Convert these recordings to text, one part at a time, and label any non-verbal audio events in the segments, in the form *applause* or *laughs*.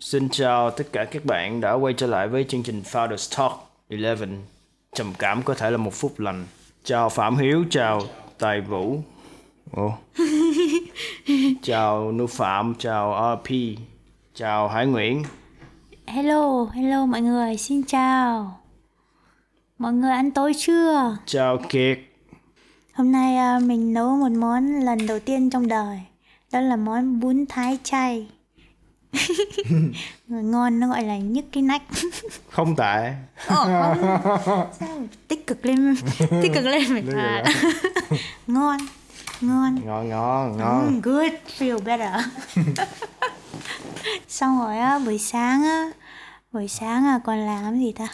Xin chào tất cả các bạn đã quay trở lại với chương trình Founders Talk 11 Trầm cảm có thể là một phút lành Chào Phạm Hiếu, chào Tài Vũ Ồ. *laughs* Chào Nu Phạm, chào RP Chào Hải Nguyễn Hello, hello mọi người, xin chào. Mọi người ăn tối chưa? Chào Kiệt Hôm nay à, mình nấu một món lần đầu tiên trong đời. Đó là món bún thái chay. *laughs* Người ngon nó gọi là nhức cái nách. *laughs* Không tệ Ờ, không. Sao? Tích cực lên, *laughs* tích cực lên phải à. ngon, ngon. Ngon ngon ngon Mm, good, feel better. Xong rồi á, buổi sáng á, buổi sáng à còn làm gì ta?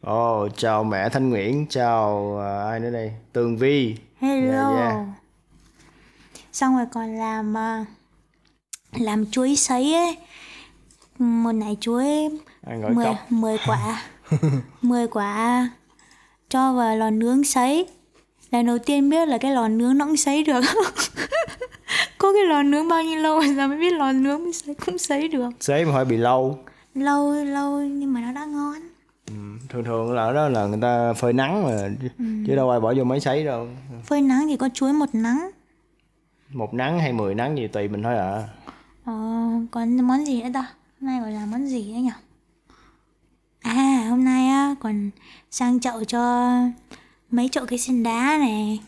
Ồ, chào mẹ Thanh Nguyễn, chào à, ai nữa đây? Tường Vi Hello. Yeah, yeah. Xong rồi còn làm à, làm chuối sấy ấy. Một nải chuối Ăn gỏi 10 cốc 10 quả. *laughs* 10 quả cho vào lò nướng sấy. Lần đầu tiên biết là cái lò nướng nó cũng sấy được. *laughs* Có cái lò nướng bao nhiêu lâu rồi sao mới biết lò nướng mới sấy cũng sấy được. Xế mà hơi bị lâu Lâu lâu nhưng mà nó đã ngon. Ừ, Thường thường là đó là người ta phơi nắng mà Ừ. Chứ đâu ai bỏ vô máy sấy đâu Phơi nắng thì có chuối một nắng. Một nắng hay mười nắng gì tùy mình thôi à Ờ, còn món gì nữa ta? Hôm nay gọi là món gì đấy nhỉ? À, hôm nay á còn sang chậu cho mấy chậu cây sen đá này.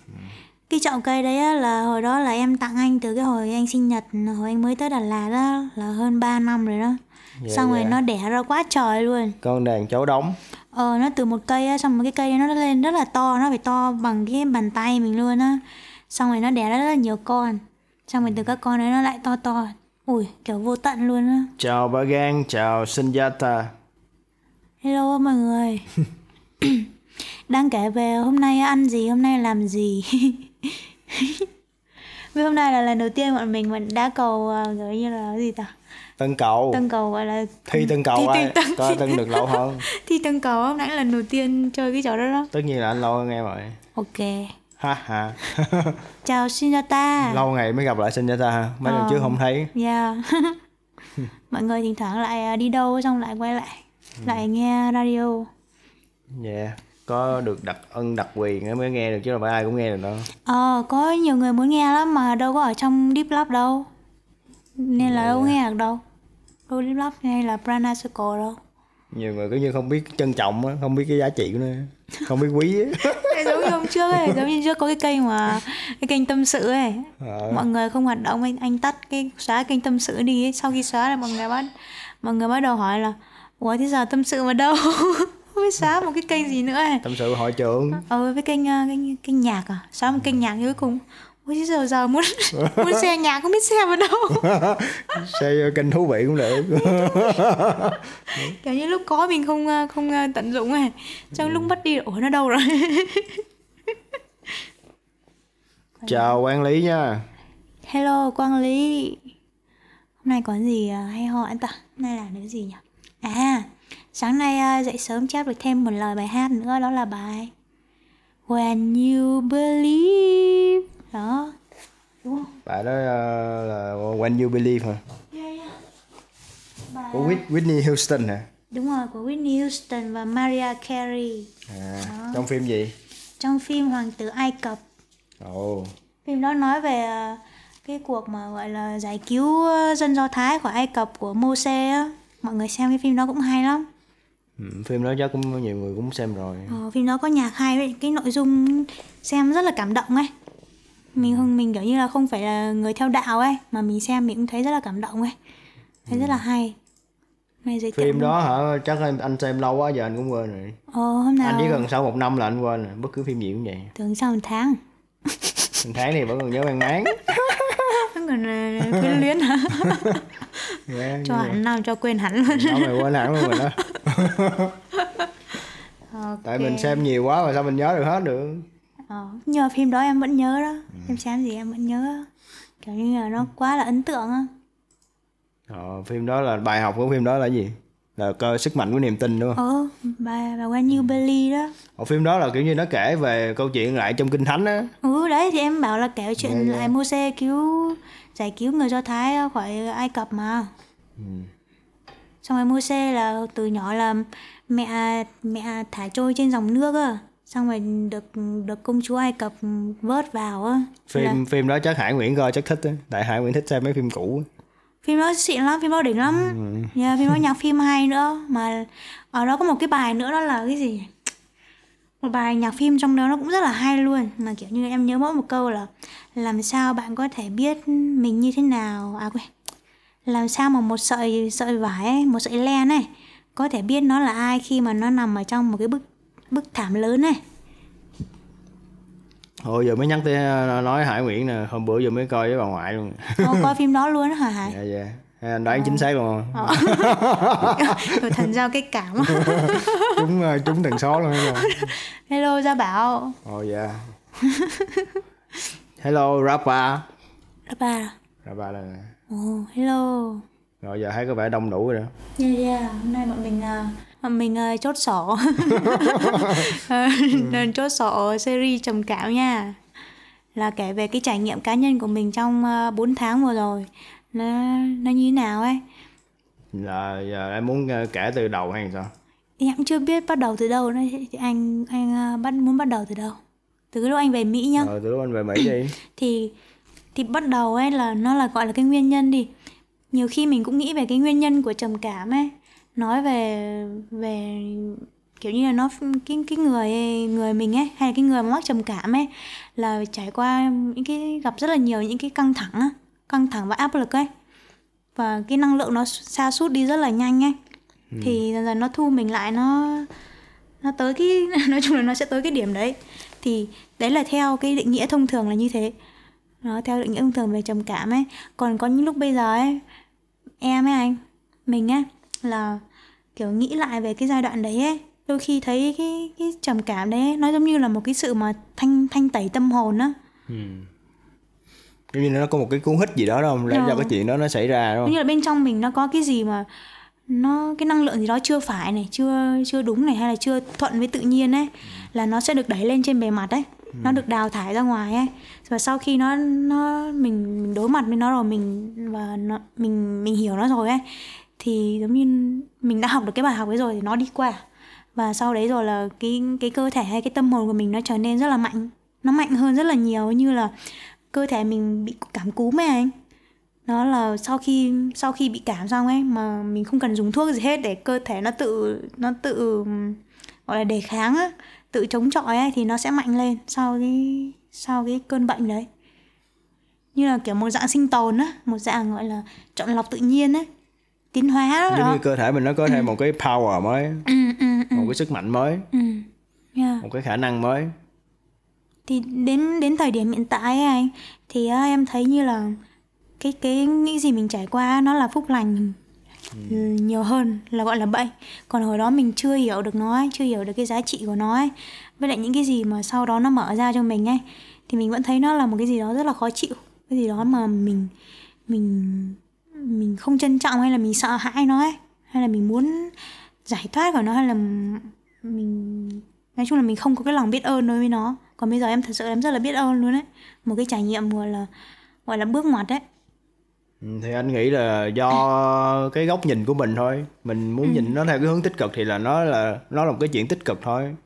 Cái chậu cây đấy á là hồi đó là em tặng anh từ cái hồi anh sinh nhật, hồi anh mới tới Đà Lạt đó là hơn 3 năm rồi đó. Dạ, xong rồi dạ. nó đẻ ra quá trời luôn. Con đàn cháu đóng Ờ, nó từ một cây á, xong rồi cái cây nó lên rất là to, nó phải to bằng cái bàn tay mình luôn á. Xong rồi nó đẻ ra rất là nhiều con. Xong rồi từ các con đấy nó lại to to. Ui, kiểu vô tận luôn á. Chào bà Gan, chào Sunjata. Hello mọi người. *laughs* Đang kể về hôm nay ăn gì, hôm nay làm gì? *laughs* Vì hôm nay là lần đầu tiên bọn mình mình đá cầu à, kiểu như là gì ta? Tân cầu. Tân cầu gọi là Thi tân cầu thi, ai? Tân, Coi tân được lâu hơn. Thi tân cầu hôm nãy là lần đầu tiên chơi cái trò đó đó. Tất nhiên là anh lâu hơn em rồi. Ok Ha ha *laughs* Chào Shinjata Lâu ngày mới gặp lại Sunjata ha Mấy lần Ờ. trước không thấy Yeah *laughs* Mọi người thỉnh thoảng lại à, đi đâu xong lại quay lại Ừ. Lại nghe radio Dạ Có được đặc ân đặc quyền mới nghe được chứ đâu phải ai cũng nghe được đâu Ờ, có nhiều người muốn nghe lắm mà đâu có ở trong Deep Lab đâu. Nên là đâu có nghe được đâu. Đâu Deep Lab hay là Prana Circle đâu. Nhiều người cứ như không biết trân trọng á Không biết cái giá trị của nó Không biết quý *laughs* giống như hôm trước ấy, giống như trước có cái kênh mà cái kênh tâm sự ấy. Ờ. Mọi người không hoạt động anh anh tắt cái xóa kênh tâm sự đi ấy. Sau khi xóa là mọi người bắt mọi người bắt đầu hỏi là Ủa thế giờ tâm sự mà đâu? *laughs* không biết xóa một cái kênh gì nữa ấy. Tâm sự hội trưởng Ờ với kênh ờ, kênh kênh nhạc à? Xóa một kênh nhạc cuối cùng Ôi chứ giờ giờ muốn *laughs* muốn xe nhạc không biết xe vào đâu. *laughs* Xe kênh thú vị cũng được. *laughs* Kiểu như lúc có mình không ờ, không ờ, tận dụng ấy. Trong lúc mất đi ủa nó đâu rồi? Chào quản lý nha. Hello quang lý. Hôm nay có gì ờ, hay ho anh ta? Hôm nay là cái gì nhỉ? À sáng nay ờ, dậy sớm chép được thêm một lời bài hát nữa đó là bài when you believe đó đúng không Bài đó ờ, là When You Believe hả? yeah, yeah. Bài... Của Whit- Whitney Houston hả? đúng rồi của Whitney Houston và Mariah Carey À, trong phim gì? trong phim Hoàng tử Ai Cập Ồ, Phim đó nói về ờ, cái cuộc mà gọi là giải cứu ờ, dân Do Thái khỏi Ai Cập của Mô-se á. Mọi người xem cái phim đó cũng hay lắm. ừ, phim đó chắc cũng nhiều người cũng xem rồi Ờ, phim đó có nhạc hay với cái nội dung xem rất là cảm động ấy. Mình không mình kiểu như là không phải là người theo đạo ấy mà mình xem mình cũng thấy rất là cảm động ấy. Thấy rất là hay. Này thiệu Phim đó hả? Chắc anh, anh xem lâu quá giờ anh cũng quên rồi Ờ hôm nào Anh chỉ cần sau một năm là anh quên rồi Bất cứ phim gì cũng vậy tưởng sau một tháng. *laughs* Một tháng thì vẫn còn nhớ mang máng *laughs* Vẫn còn ờ, quyến luyến hả? yeah, *laughs* cho hẳn nào cho quên hẳn luôn. Mày quên hẳn luôn rồi đó Ok. Tại mình xem nhiều quá mà sao mình nhớ được hết được Ờ, mà phim đó em vẫn nhớ đó em xem gì em vẫn nhớ kiểu như là nó quá là ấn tượng á Ờ, phim đó là bài học của phim đó là gì? Là cơ sức mạnh của niềm tin đúng không? ờ bà bà When You Believe đó Ở phim đó là kiểu như nó kể về câu chuyện lại trong kinh thánh á. ừ đấy thì em bảo là kể chuyện Dạ, dạ. lại Mô-se cứu giải cứu người Do Thái khỏi Ai Cập mà xong rồi mô xe là từ nhỏ là mẹ mẹ thả trôi trên dòng nước á xong rồi được được công chúa ai cập vớt vào á. Phim Là- phim đó chắc hải nguyễn coi chắc thích á. Tại hải nguyễn thích xem mấy phim cũ phim đó xịn lắm phim đó đỉnh lắm. Yeah, phim đó nhạc phim hay nữa. Mà ở đó có một cái bài nữa đó là cái gì? Một bài nhạc phim trong đó nó cũng rất là hay luôn. Mà kiểu như em nhớ mỗi một câu là làm sao bạn có thể biết mình như thế nào? À quên. Làm sao mà một sợi sợi vải ấy, một sợi len này có thể biết nó là ai khi mà nó nằm ở trong một cái bức bức thảm lớn này Ôi giờ mới nhắc tới ờ, nói Hải Nguyễn nè, hôm bữa giờ mới coi với bà ngoại luôn. Ồ, coi phim đó luôn á hả Hải? Dạ dạ. Hay Anh đoán chính xác luôn không? Rồi thần giao cái cảm *laughs* Chúng ờ, chúng tần số luôn không? Hello Gia Bảo Ồ dạ. Hello Rapa. Rapa là Ồ, hello rồi giờ thấy có vẻ đông đủ rồi đó. Yeah, yeah. Hôm nay bọn mình à, bọn mình à, chốt sổ. *laughs* Ờ, Lần chốt sổ series trầm cảm nha. Là kể về cái trải nghiệm cá nhân của mình trong uh, 4 tháng vừa rồi. Nó, nó như thế nào ấy? Là giờ em muốn ờ, kể từ đầu hay sao? Em cũng chưa biết bắt đầu từ đâu nữa. Thì anh anh bắt muốn bắt đầu từ đâu? Từ cái lúc anh về Mỹ nhá. Rồi từ lúc anh về Mỹ đi. *clears throat* thì thì bắt đầu ấy là nó là gọi là cái nguyên nhân đi. Nhiều khi mình cũng nghĩ về cái nguyên nhân của trầm cảm ấy nói về về kiểu như là nó cái cái người người mình ấy hay là cái người mà mắc trầm cảm ấy là trải qua những cái gặp rất là nhiều những cái căng thẳng á căng thẳng và áp lực ấy. Và cái năng lượng nó sa sút đi rất là nhanh ấy. Thì dần dần nó thu mình lại nó nó tới cái *laughs* nói chung là nó sẽ tới cái điểm đấy. Thì đấy là theo cái định nghĩa thông thường là như thế. Nó theo định nghĩa thông thường về trầm cảm ấy. Còn có những lúc bây giờ ấy em ấy anh mình ấy là kiểu nghĩ lại về cái giai đoạn đấy ấy đôi khi thấy cái cái trầm cảm đấy ấy, nó giống như là một cái sự mà thanh thanh tẩy tâm hồn á Giống như nó có một cái cuốn hích gì đó đúng không? Để Ờ. cho cái chuyện đó nó xảy ra đúng không? như là bên trong mình nó có cái gì mà nó cái năng lượng gì đó chưa phải này chưa chưa đúng này hay là chưa thuận với tự nhiên ấy là nó sẽ được đẩy lên trên bề mặt ấy nó được đào thải ra ngoài ấy và sau khi nó nó mình, mình đối mặt với nó rồi mình và nó mình mình hiểu nó rồi ấy thì giống như mình đã học được cái bài học ấy rồi thì nó đi qua. Và sau đấy rồi là cái cái cơ thể hay cái tâm hồn của mình nó trở nên rất là mạnh. Nó mạnh hơn rất là nhiều, như là cơ thể mình bị cảm cúm ấy anh. Nó là sau khi sau khi bị cảm xong ấy, mà mình không cần dùng thuốc gì hết để cơ thể nó tự nó tự, gọi là đề kháng á, tự chống chọi ấy, thì nó sẽ mạnh lên sau cái sau cái cơn bệnh đấy. Như là kiểu một dạng sinh tồn á, một dạng gọi là chọn lọc tự nhiên ấy tiến hóa Giống đó. như cơ thể mình nó có thêm một cái power mới, Ừ, ừ, ừ, một cái sức mạnh mới, ừ. Yeah. một cái khả năng mới. thì đến đến thời điểm hiện tại ấy anh thì á, em thấy như là cái cái những gì mình trải qua nó là phúc lành ừ, nhiều hơn là gọi là bệnh còn hồi đó mình chưa hiểu được nó ấy, chưa hiểu được cái giá trị của nó ấy với lại những cái gì mà sau đó nó mở ra cho mình ấy thì mình vẫn thấy nó là một cái gì đó rất là khó chịu cái gì đó mà mình mình mình không trân trọng hay là mình sợ hãi nó ấy hay là mình muốn giải thoát khỏi nó hay là mình nói chung là mình không có cái lòng biết ơn đối với nó. Còn bây giờ em thật sự em rất là biết ơn luôn đấy một cái trải nghiệm gọi là gọi là bước ngoặt đấy Ừ, thì anh nghĩ là do cái góc nhìn của mình thôi. Mình muốn nhìn nó theo cái hướng tích cực thì là nó là nó là một cái chuyện tích cực thôi.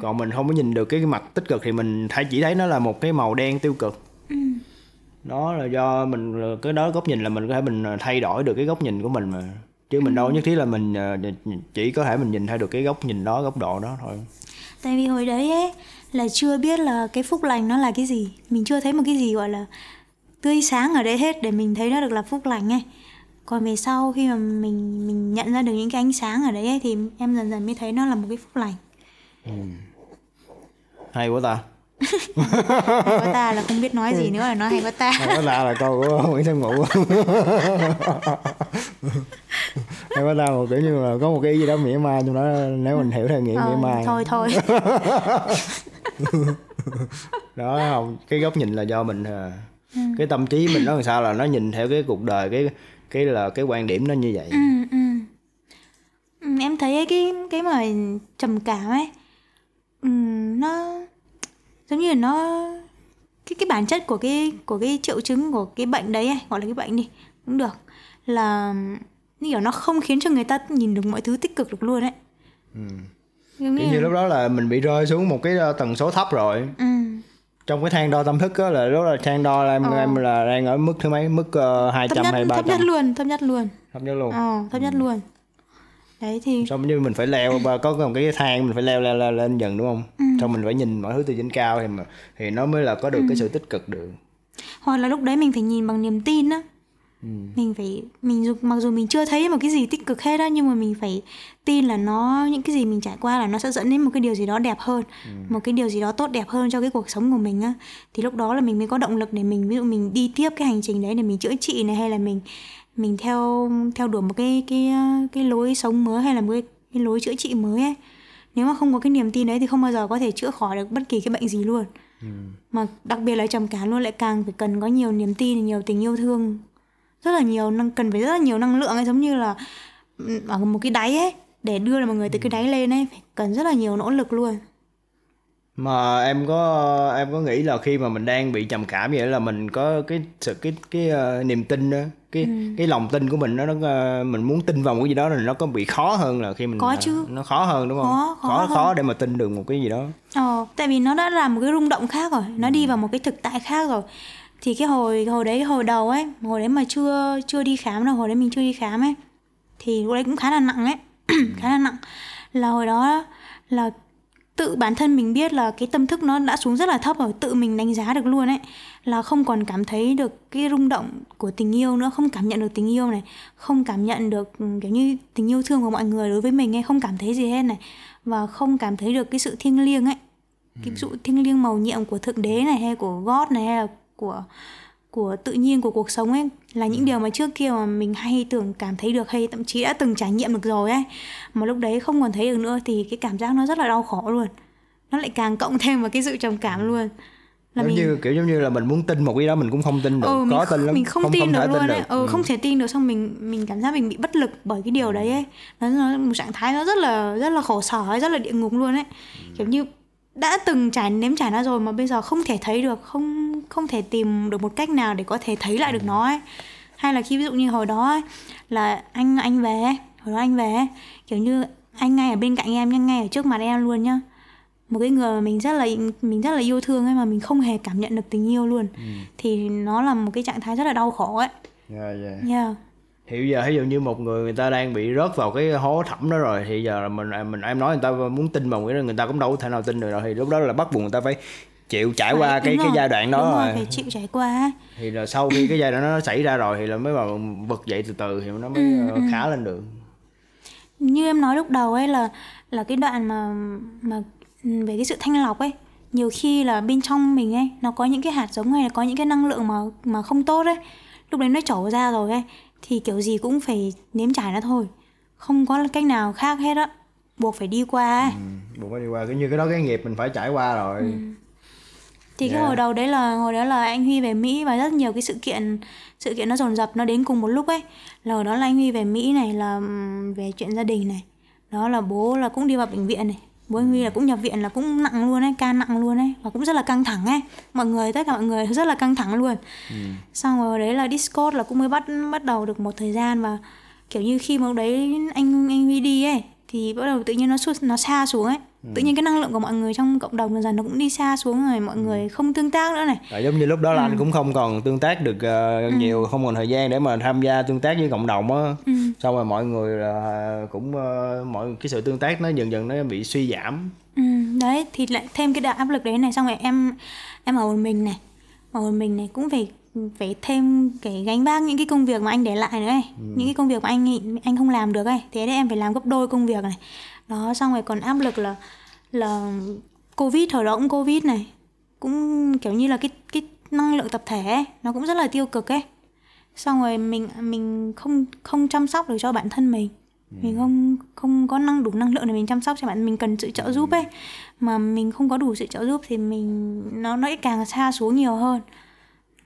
Còn mình không có nhìn được cái mặt tích cực thì mình chỉ thấy nó là một cái màu đen tiêu cực nó là do mình cái đó góc nhìn là mình có thể mình thay đổi được cái góc nhìn của mình mà. Chứ mình đâu nhất thiết là mình ờ, chỉ có thể mình nhìn theo được cái góc nhìn đó góc độ đó thôi. Tại vì hồi đấy ấy là chưa biết là cái phúc lành nó là cái gì. Mình chưa thấy một cái gì gọi là tươi sáng ở đấy hết để mình thấy nó được là phúc lành ấy. Còn về sau khi mà mình mình nhận ra được những cái ánh sáng ở đấy ấy, thì em dần dần mới thấy nó là một cái phúc lành. Hay quá ta có ta là không biết nói gì nữa là nói hay quá ta hay quá ta là câu của Nguyễn Thanh Ngụ hay quá ta một kiểu như là có một cái gì đó mỉa mai trong đó nếu mình hiểu theo nghĩa Ờ, mỉa mai thôi thôi *laughs* đó không cái góc nhìn là do mình à, Ừ. cái tâm trí mình nó làm sao là nó nhìn theo cái cuộc đời cái cái là cái quan điểm nó như vậy ừ, ừ. Ừ, em thấy ấy, cái cái mà trầm cảm ấy ừ, nó giống như là nó cái cái bản chất của cái của cái triệu chứng của cái bệnh đấy ấy, gọi là cái bệnh đi cũng được. Là như kiểu nó không khiến cho người ta nhìn được mọi thứ tích cực được luôn ấy. Ừ. Giống như như lúc đó là mình bị rơi xuống một cái ờ, tần số thấp rồi. Ừ. trong cái thang đo tâm thức á là lúc là thang đo là em Ờ. em là đang ở mức thứ mấy? Mức uh, hai trăm hay ba thấp nhất trăm? luôn thấp nhất luôn. Thấp nhất luôn. Ờ thấp nhất luôn đấy thì xong như mình phải leo và có một cái thang mình phải leo leo, leo lên dần đúng không Ừ. xong mình phải nhìn mọi thứ từ trên cao thì mà thì nó mới là có được cái sự tích cực được hoặc là lúc đấy mình phải nhìn bằng niềm tin á Ừ. mình phải mình dù mặc dù mình chưa thấy một cái gì tích cực hết á nhưng mà mình phải tin là nó những cái gì mình trải qua là nó sẽ dẫn đến một cái điều gì đó đẹp hơn Ừ. một cái điều gì đó tốt đẹp hơn cho cái cuộc sống của mình á thì lúc đó là mình mới có động lực để mình ví dụ mình đi tiếp cái hành trình đấy để mình chữa trị này hay là mình mình theo theo đuổi một cái cái cái lối sống mới hay là một cái, cái lối chữa trị mới ấy. Nếu mà không có cái niềm tin đấy thì không bao giờ có thể chữa khỏi được bất kỳ cái bệnh gì luôn. Mà đặc biệt là trầm cảm luôn lại càng phải cần có nhiều niềm tin nhiều tình yêu thương. Rất là nhiều năng cần phải rất là nhiều năng lượng ấy giống như là ừ, ở một cái đáy ấy để đưa được mọi người từ cái đáy lên ấy phải cần rất là nhiều nỗ lực luôn mà em có em có nghĩ là khi mà mình đang bị trầm cảm vậy là mình có cái sự cái cái ờ, niềm tin đó cái Ừ. cái lòng tin của mình nó nó ờ, mình muốn tin vào một cái gì đó thì nó có bị khó hơn là khi mình Có chứ. nó khó hơn đúng không Khó, khó khó, hơn. khó để mà tin được một cái gì đó Ờ, tại vì nó đã làm một cái rung động khác rồi, nó đi vào một cái thực tại khác rồi. Thì cái hồi hồi đấy hồi đầu ấy, hồi đấy mà chưa chưa đi khám đâu, hồi đấy mình chưa đi khám ấy. Thì lúc đấy cũng khá là nặng ấy, *clears throat* khá là nặng. Là hồi đó là tự bản thân mình biết là cái tâm thức nó đã xuống rất là thấp rồi, tự mình đánh giá được luôn ấy. Là không còn cảm thấy được cái rung động của tình yêu nữa, không cảm nhận được tình yêu này, không cảm nhận được ừ, kiểu như tình yêu thương của mọi người đối với mình ấy, không cảm thấy gì hết này. Và không cảm thấy được cái sự thiêng liêng ấy. Cái sự thiêng liêng màu nhiệm của thượng đế này hay của God này hay là của của tự nhiên của cuộc sống ấy là những điều mà trước kia mà mình hay tưởng cảm thấy được hay thậm chí đã từng trải nghiệm được rồi ấy mà lúc đấy không còn thấy được nữa thì cái cảm giác nó rất là đau khổ luôn. Nó lại càng cộng thêm vào cái sự trầm cảm luôn. Là giống mình như kiểu giống như là mình muốn tin một cái đó mình cũng không tin được. Ừ, khó không, tin lắm mình không, không tin không được luôn tin ấy được. ừ, không thể tin được xong mình mình cảm giác mình bị bất lực bởi cái điều đấy ấy. Nó, nó một trạng thái nó rất là rất là khổ sở ấy, rất là địa ngục luôn ấy. Kiểu như đã từng trải nếm trải nó rồi mà bây giờ không thể thấy được không không thể tìm được một cách nào để có thể thấy lại được nó ấy. Hay là khi ví dụ như hồi đó ấy, là anh anh về hồi đó anh về kiểu như anh ngay ở bên cạnh em nhưng ngay ở trước mặt em luôn nhá. Một cái người mà mình rất là mình rất là yêu thương ấy mà mình không hề cảm nhận được tình yêu luôn. Thì nó là một cái trạng thái rất là đau khổ ấy. Dạ, dạ. yeah. Thì giờ ví dụ như một người người ta đang bị rớt vào cái hố thẳm đó rồi thì giờ là mình mình em nói người ta muốn tin vào cái đó người ta cũng đâu có thể nào tin được rồi thì lúc đó là bắt buộc người ta phải chịu trải qua Phải- cái đúng cái rồi, giai đoạn đó đúng rồi, rồi phải chịu trải qua thì là sau khi cái giai đoạn nó xảy ra rồi thì là mới vào vực dậy từ từ thì nó mới Ừ, ờ, khá lên được. Như em nói lúc đầu ấy là là cái đoạn mà mà ừ, về cái sự thanh lọc ấy nhiều khi là bên trong mình ấy nó có những cái hạt giống hay là có những cái năng lượng mà mà không tốt ấy lúc đấy nó trổ ra rồi ấy thì kiểu gì cũng phải nếm trải nó thôi. Không có cách nào khác hết á. Buộc phải đi qua ừ, buộc phải đi qua. Cái như cái đó cái nghiệp mình phải trải qua rồi. Ừ. thì cái Yeah. hồi đầu đấy là hồi đó là anh Huy về Mỹ và rất nhiều cái sự kiện sự kiện nó dồn dập nó đến cùng một lúc ấy. Là hồi đó là anh Huy về Mỹ này là ừm, về chuyện gia đình này. Đó là bố là cũng đi vào bệnh viện này bố anh Huy là cũng nhập viện là cũng nặng luôn ấy ca nặng luôn ấy và cũng rất là căng thẳng ấy. Mọi người tất cả mọi người rất là căng thẳng luôn. Xong rồi đấy là Discord là cũng mới bắt bắt đầu được một thời gian và kiểu như khi mà đấy anh anh Huy đi ấy thì bắt đầu tự nhiên nó sút nó xa xuống ấy tự nhiên cái năng lượng của mọi người trong cộng đồng dần dần nó cũng đi xa xuống rồi mọi người không tương tác nữa này. À, giống như lúc đó là Ừ. anh cũng không còn tương tác được ờ, nhiều không còn thời gian để mà tham gia tương tác với cộng đồng á. Ừ. xong rồi mọi người là cũng ờ, mọi cái sự tương tác nó dần dần nó bị suy giảm. Ừ, đấy thì lại thêm cái áp lực đấy này. Xong rồi em em ở một mình này. Ở một mình này cũng phải phải thêm cái gánh vác những cái công việc mà anh để lại nữa ấy những cái công việc mà anh anh không làm được ấy. Thế nên em phải làm gấp đôi công việc này đó xong rồi còn áp lực là là covid thời đó cũng covid này. Cũng kiểu như là cái cái năng lượng tập thể ấy, nó cũng rất là tiêu cực ấy. Xong rồi mình mình không không chăm sóc được cho bản thân mình. Mình không không có năng đủ năng lượng để mình chăm sóc cho bạn mình cần sự trợ giúp ấy. Mà mình không có đủ sự trợ giúp thì mình nó nó càng xa xuống nhiều hơn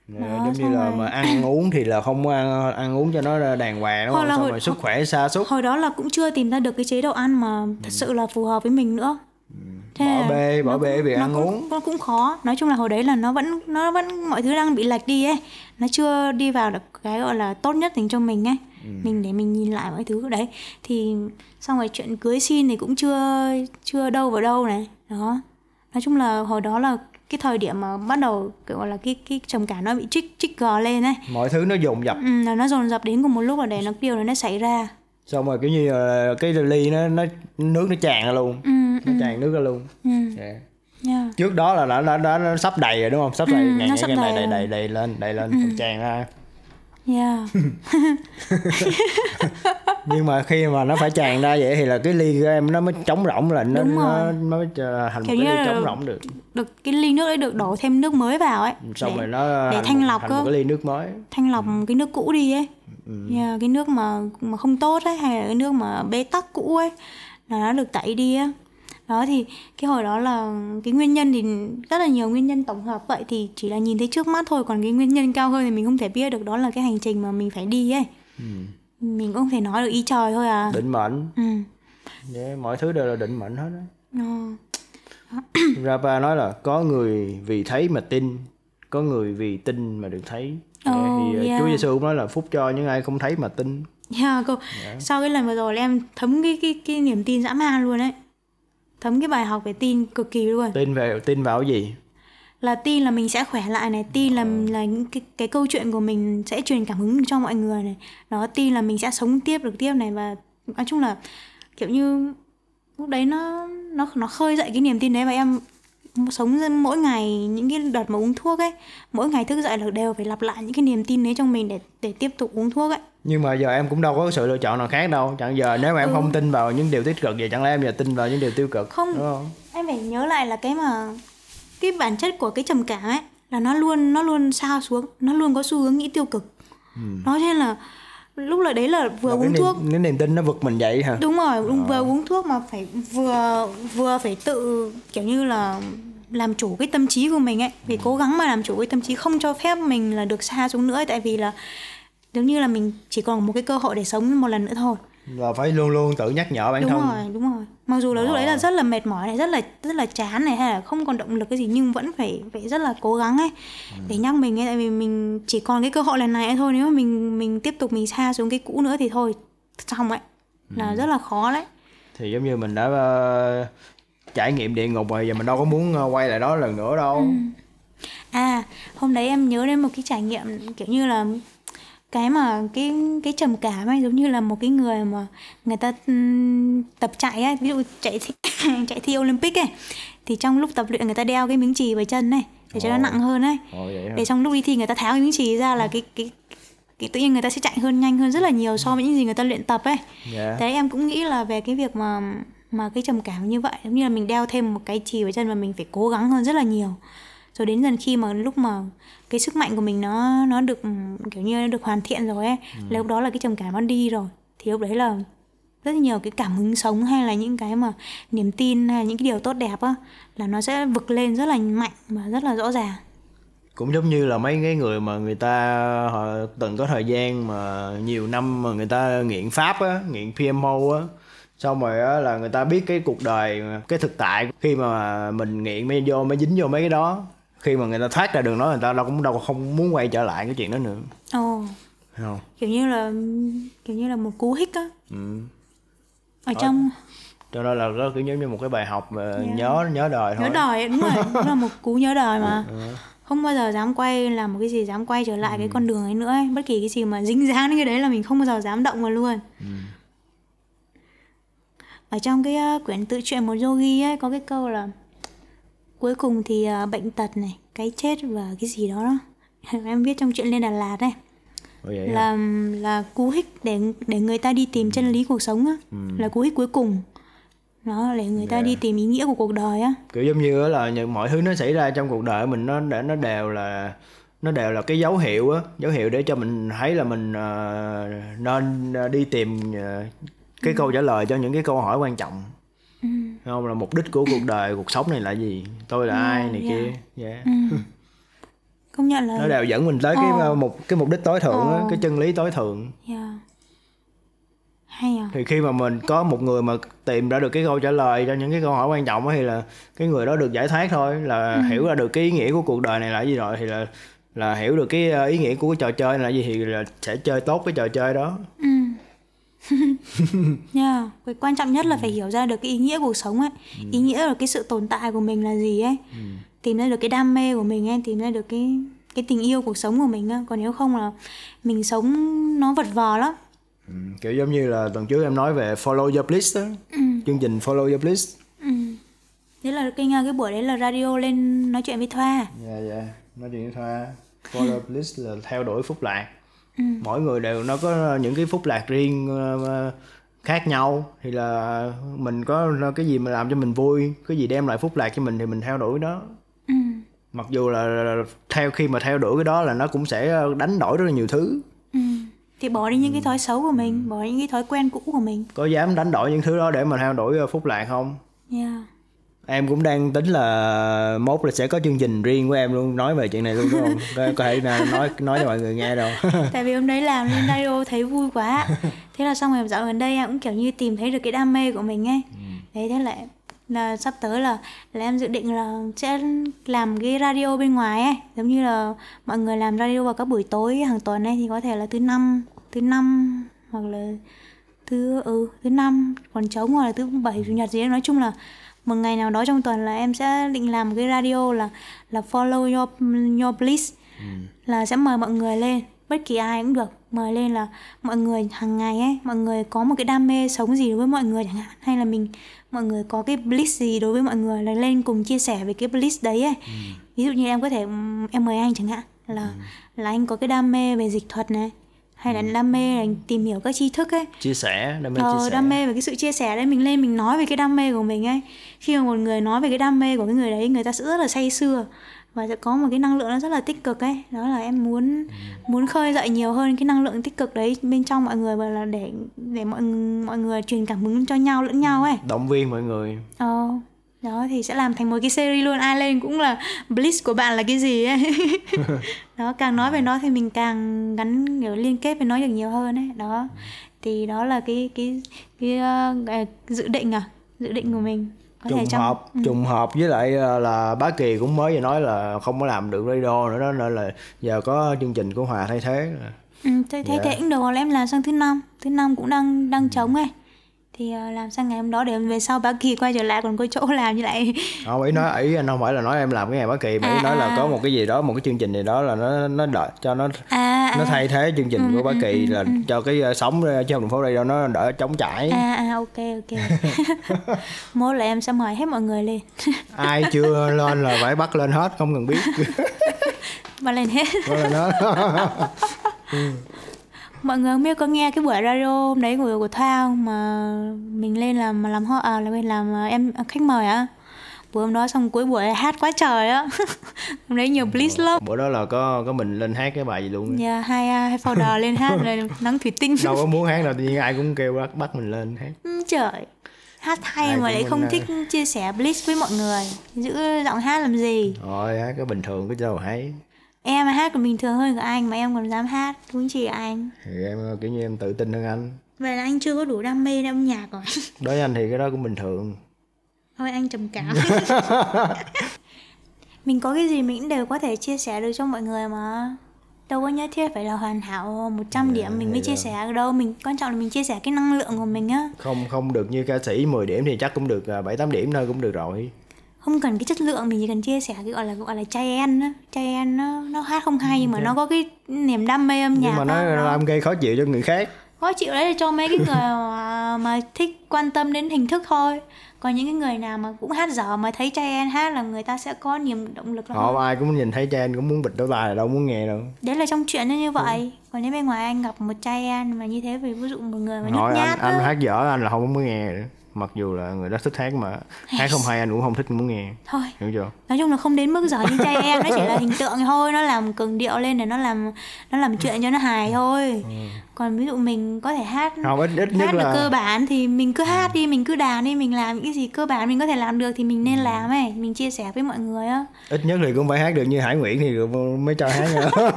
Đó, giống như là rồi- mà ăn uống thì là không ăn ăn uống cho nó đàng hoàng đúng không? xong hồi- rồi sức khỏe sa sút. hồi đó là cũng chưa tìm ra được cái chế độ ăn mà thật sự là phù hợp với mình nữa. Thế bỏ bê bỏ bê nó ăn cũng- uống. nó cũng khó. Nói chung là hồi đấy là nó vẫn nó vẫn mọi thứ đang bị lệch đi ấy. Nó chưa đi vào được cái gọi là tốt nhất dành cho mình ấy. Ừ. mình để mình nhìn lại mọi thứ đấy. Thì xong rồi chuyện cưới xin thì cũng chưa chưa đâu vào đâu này. Đó. Nói chung là hồi đó là cái thời điểm mà bắt đầu kiểu gọi là cái cái trầm cảm nó bị trích trích gò lên ấy. Mọi thứ nó dồn dập. Ừ, là nó dồn dập đến cùng một lúc là để nó điều này nó xảy ra. Xong rồi kiểu như là cái ly nó nó nước nó tràn ra luôn. Ừ, nó tràn nước ra luôn. Ừ, Dạ. yeah. trước đó là nó nó, nó, sắp đầy rồi đúng không? Sắp đầy Ừ, ngày ngày ngày đầy đầy đầy đầy lên đầy lên còn tràn ra Yeah. *laughs* nhưng mà khi mà nó phải tràn ra vậy thì là cái ly của em nó mới trống rỗng là nó nó, nó mới thành một Kiểu cái như ly trống rỗng được. được cái ly nước ấy được đổ thêm nước mới vào ấy. Xong để rồi nó để thanh một, lọc một cái ly nước mới. Thanh lọc cái nước cũ đi ấy. Ừ. yeah, cái nước mà mà không tốt ấy hay là cái nước mà bế tắc cũ ấy là nó được tẩy đi á đó thì cái hồi đó là cái nguyên nhân thì rất là nhiều nguyên nhân tổng hợp vậy thì chỉ là nhìn thấy trước mắt thôi còn cái nguyên nhân cao hơn thì mình không thể biết được đó là cái hành trình mà mình phải đi ấy. Ừ. mình cũng không thể nói được ý trời thôi à. Định mệnh. Ừ. Yeah, mọi thứ đều là định mệnh hết á. Ờ. Rapa nói là có người vì thấy mà tin có người vì tin mà được thấy. Yeah, Oh, thì uh, yeah. Chúa Giêsu cũng nói là phúc cho những ai không thấy mà tin. Yeah, cô, sau cái lần vừa rồi em thấm cái cái cái niềm tin dã man luôn ấy thấm cái bài học về tin cực kỳ luôn. Tin về tin vào gì? Là tin là mình sẽ khỏe lại này tin là là những cái cái câu chuyện của mình sẽ truyền cảm hứng cho mọi người này. Đó tin là mình sẽ sống tiếp được tiếp này và nói chung là kiểu như lúc đấy nó nó nó khơi dậy cái niềm tin đấy và em sống mỗi ngày những cái đợt mà uống thuốc ấy mỗi ngày thức dậy là đều phải lặp lại những cái niềm tin đấy trong mình để để tiếp tục uống thuốc ấy nhưng mà giờ em cũng đâu có sự lựa chọn nào khác đâu. Chẳng giờ nếu mà em không tin vào những điều tích cực vậy chẳng lẽ em giờ tin vào những điều tiêu cực Không. đúng không? em phải nhớ lại là cái mà cái bản chất của cái trầm cảm ấy là nó luôn nó luôn sao xuống nó luôn có xu hướng nghĩ tiêu cực. Nó cho nên là lúc là đấy là vừa cái uống niềm, thuốc. cái niềm tin nó vực mình dậy hả? Đúng rồi đúng, vừa uống thuốc mà phải vừa vừa phải tự kiểu như là làm chủ cái tâm trí của mình ấy. Phải cố gắng mà làm chủ cái tâm trí không cho phép mình là được xa xuống nữa tại vì là giống như là mình chỉ còn một cái cơ hội để sống một lần nữa thôi. Và phải luôn luôn tự nhắc nhở bản đúng thân. rồi đúng rồi. Mặc dù là lúc đấy là rất là mệt mỏi này rất là rất là chán này hay là không còn động lực cái gì nhưng vẫn phải phải rất là cố gắng ấy. Để nhắc mình ấy tại vì mình chỉ còn cái cơ hội lần này thôi. Nếu mà mình mình tiếp tục mình xa xuống cái cũ nữa thì thôi xong ấy. Là rất là khó đấy. Thì giống như mình đã ờ, trải nghiệm địa ngục rồi giờ mình đâu có muốn ờ, quay lại đó lần nữa đâu. Ừ. À, hôm đấy em nhớ đến một cái trải nghiệm kiểu như là cái mà cái cái trầm cảm ấy giống như là một cái người mà người ta ừm, tập chạy ấy, ví dụ chạy thi, *coughs* chạy thi Olympic ấy thì trong lúc tập luyện người ta đeo cái miếng chì vào chân này để cho nó Ồ. nặng hơn ấy. Hả? Để trong lúc đi thi người ta tháo cái miếng chì ra là cái cái cái tự nhiên người ta sẽ chạy hơn nhanh hơn rất là nhiều so với những gì người ta luyện tập ấy. Dạ. Thế em cũng nghĩ là về cái việc mà mà cái trầm cảm như vậy giống như là mình đeo thêm một cái chì vào chân và mình phải cố gắng hơn rất là nhiều rồi đến dần khi mà lúc mà cái sức mạnh của mình nó nó được kiểu như nó được hoàn thiện rồi ấy. Là lúc đó là cái trầm cảm nó đi rồi. Thì lúc đấy là rất nhiều cái cảm hứng sống hay là những cái mà niềm tin hay là những cái điều tốt đẹp á là nó sẽ vực lên rất là mạnh và rất là rõ ràng. Cũng giống như là mấy cái người mà người ta họ từng có thời gian mà nhiều năm mà người ta nghiện pháp á nghiện PMO á. Xong rồi á là người ta biết cái cuộc đời cái thực tại khi mà mình nghiện mới vô mới dính vô mấy cái đó khi mà người ta thoát ra đường đó người ta đâu cũng đâu không muốn quay trở lại cái chuyện đó nữa. Ồ. Thấy không? Kiểu như là kiểu như là một cú hích á. Ừ. ở trong cho nên là nó kiểu giống như một cái bài học mà nhớ nhớ đời thôi. nhớ đời đúng rồi nó là một cú nhớ đời mà. Không bao giờ dám quay làm một cái gì dám quay trở lại cái con đường ấy nữa ấy. bất kỳ cái gì mà dính dáng đến cái đấy là mình không bao giờ dám động vào luôn. Ở trong cái ờ, quyển tự truyện một yogi ấy có cái câu là cuối cùng thì ờ, bệnh tật này cái chết và cái gì đó đó. *laughs* Em viết trong chuyện lên Đà Lạt Ồ, vậy hả? là là cú hích để để người ta đi tìm chân lý cuộc sống á. Là cú hích cuối cùng. Đó để người ta đi tìm ý nghĩa của cuộc đời á. Kiểu giống như là những mọi thứ nó xảy ra trong cuộc đời mình nó để nó đều là nó đều là cái dấu hiệu á. Dấu hiệu để cho mình thấy là mình ờ, nên ờ, đi tìm ờ, cái câu trả lời cho những cái câu hỏi quan trọng Ừ. Không là mục đích của cuộc đời cuộc sống này là gì tôi là ai này yeah. kia dạ công nhận là nó đều dẫn mình tới cái Ờ. ờ, một cái mục đích tối thượng á Ờ. cái chân lý tối thượng Yeah. hay à thì khi mà mình có một người mà tìm ra được cái câu trả lời cho những cái câu hỏi quan trọng á thì là cái người đó được giải thoát thôi là hiểu ra được cái ý nghĩa của cuộc đời này là gì rồi thì là là hiểu được cái ờ, ý nghĩa của cái trò chơi này là gì thì là sẽ chơi tốt cái trò chơi đó Ừ. *laughs* yeah. cái quan trọng nhất là phải hiểu ra được cái ý nghĩa cuộc sống ấy. Ý nghĩa là cái sự tồn tại của mình là gì ấy. Tìm ra được cái đam mê của mình ấy tìm ra được cái cái tình yêu cuộc sống của mình á. Còn nếu không là mình sống nó vật vờ lắm. Ừ, kiểu giống như là tuần trước em nói về follow your bliss đó chương trình follow your bliss. Ừ. thế là cái cái buổi đấy là radio lên nói chuyện với thoa. Dạ dạ. Nói chuyện với thoa. Follow your bliss là theo đuổi phúc lạc mỗi người đều nó có những cái phúc lạc riêng ờ, khác nhau thì là mình có cái gì mà làm cho mình vui cái gì đem lại phúc lạc cho mình thì mình theo đuổi đó ừ. mặc dù là, theo khi mà theo đuổi cái đó là nó cũng sẽ đánh đổi rất là nhiều thứ Ừ. thì bỏ đi những cái thói xấu của mình bỏ đi những cái thói quen cũ của mình có dám đánh đổi những thứ đó để mà theo đuổi ờ, phúc lạc không yeah. Em cũng đang tính là mốt là sẽ có chương trình riêng của em luôn nói về chuyện này luôn đúng không? Có, có thể là nói nói cho mọi người nghe đâu. *laughs* Tại vì hôm đấy làm lên *laughs* radio thấy vui quá. Thế là xong rồi dạo gần đây em cũng kiểu như tìm thấy được cái đam mê của mình ấy. Đấy thế là là sắp tới là là em dự định là sẽ làm cái radio bên ngoài ấy. Giống như là mọi người làm radio vào các buổi tối hàng tuần ấy thì có thể là thứ năm thứ năm hoặc là thứ ừ thứ năm còn trống hoặc là thứ bảy chủ nhật gì đấy nói chung là một ngày nào đó trong tuần là em sẽ định làm một cái radio là là follow your your bliss là sẽ mời mọi người lên. Bất kỳ ai cũng được mời lên là mọi người hàng ngày ấy mọi người có một cái đam mê sống gì đối với mọi người chẳng hạn. Hay là mình mọi người có cái bliss gì đối với mọi người là lên cùng chia sẻ về cái bliss đấy ấy. Ví dụ như em có thể em mời anh chẳng hạn là là anh có cái đam mê về dịch thuật này hay là đam mê là tìm hiểu các tri thức ấy. Chia sẻ đam mê ờ, chia sẻ. đam mê về cái sự chia sẻ đấy mình lên mình nói về cái đam mê của mình ấy. Khi mà một người nói về cái đam mê của cái người đấy người ta sẽ rất là say sưa và sẽ có một cái năng lượng nó rất là tích cực ấy. Đó là em muốn muốn khơi dậy nhiều hơn cái năng lượng tích cực đấy bên trong mọi người và là để để mọi mọi người truyền cảm hứng cho nhau lẫn nhau ấy. Động viên mọi người. Ờ đó thì sẽ làm thành một cái series luôn. Ai lên cũng là bliss của bạn là cái gì ấy. *laughs* Đó càng nói về nó thì mình càng gắn kiểu liên kết với nó được nhiều hơn ấy. Đó. Thì đó là cái cái cái uh, dự định à? Dự định của mình. Có trùng trong- hợp trùng hợp với lại ờ, là bá kỳ cũng mới vừa nói là không có làm được radio nữa đó nên là giờ có chương trình của hòa thay thế. Ừ, thế thế Dạ. thế cũng được em làm sang thứ năm. Thứ năm cũng đang đang trống ấy thì ờ, làm sang ngày hôm đó để về sau bác kỳ quay trở lại còn có chỗ làm như lại *laughs* không ý nói ý anh không phải là nói em làm cái ngày bá kỳ mà ý À, nói là à. có một cái gì đó một cái chương trình gì đó là nó nó đợi cho nó à, nó à, thay thế chương trình của bá kỳ là cho cái ờ, sống trên thành phố đây đó nó đỡ chống chảy à à ok ok. *laughs* Mốt là em sẽ mời hết mọi người lên. *laughs* Ai chưa lên là phải bắt lên hết không cần biết. Bắt lên hết. Đó là nó mọi người không biết có nghe cái buổi radio hôm đấy của của Thoa không? Mà mình lên làm làm họ à là bên làm à, em à, khách mời á. Buổi hôm đó xong cuối buổi hát quá trời á. *laughs* Hôm đấy nhiều bliss lắm bữa đó là có có mình lên hát cái bài gì luôn nhà hai à, hai founder *laughs* lên hát rồi nắng thủy tinh. Đâu có muốn hát đâu tự nhiên ai cũng kêu bắt bắt mình lên hát. Ừ, trời. Hát hay Ai mà lại không à, thích chia sẻ bliss với mọi người. Giữ giọng hát làm gì? Rồi hát cái bình thường cái đâu hay em hát còn bình thường hơn cả anh mà em còn dám hát cũng chỉ anh? Thì em kiểu như em tự tin hơn anh. Vậy là anh chưa có đủ đam mê âm nhạc rồi. *laughs* Đối với anh thì cái đó cũng bình thường. Thôi anh trầm cảm. *laughs* *laughs* Mình có cái gì mình cũng đều có thể chia sẻ được cho mọi người mà. Đâu có nhất thiết phải là hoàn hảo 100 điểm mình mới chia sẻ đâu. Mình quan trọng là mình chia sẻ cái năng lượng của mình á. Không không được như ca sĩ 10 điểm thì chắc cũng được à, bảy tám điểm thôi cũng được rồi không cần cái chất lượng mình chỉ cần chia sẻ cái gọi là gọi là chai en á. Chai en nó nó hát không hay nhưng mà nó có cái niềm đam mê âm nhạc nhưng mà nó á, làm gây khó chịu cho người khác. Khó chịu đấy là cho mấy cái người mà, *laughs* mà thích quan tâm đến hình thức thôi. Còn những cái người nào mà cũng hát dở mà thấy trai en hát là người ta sẽ có niềm động lực họ ai cũng nhìn thấy Chen cũng muốn bịt lỗ tai đâu muốn nghe đâu. Đấy là trong chuyện nó như vậy. Ừ. còn nếu bên ngoài anh gặp một trai en mà như thế vì ví dụ một người mà nhút anh nhát anh á, hát dở anh là không muốn nghe nữa mặc dù là người đó thích hát mà hát không hay anh cũng không thích muốn nghe. Thôi. Hiểu chưa? Nói chung là không đến mức giỏi như trai em nó chỉ là hình tượng thôi nó làm cường điệu lên để nó làm nó làm chuyện cho nó hài thôi. Còn ví dụ mình có thể hát Ừ. không ít ít hát được cơ là bản thì mình cứ hát đi mình cứ đàn đi mình làm những cái gì cơ bản mình có thể làm được thì mình Ừ. nên làm ấy. Mình chia sẻ với mọi người á. Ít nhất thì cũng phải hát được như Hải Nguyễn thì mới cho hát nữa *laughs*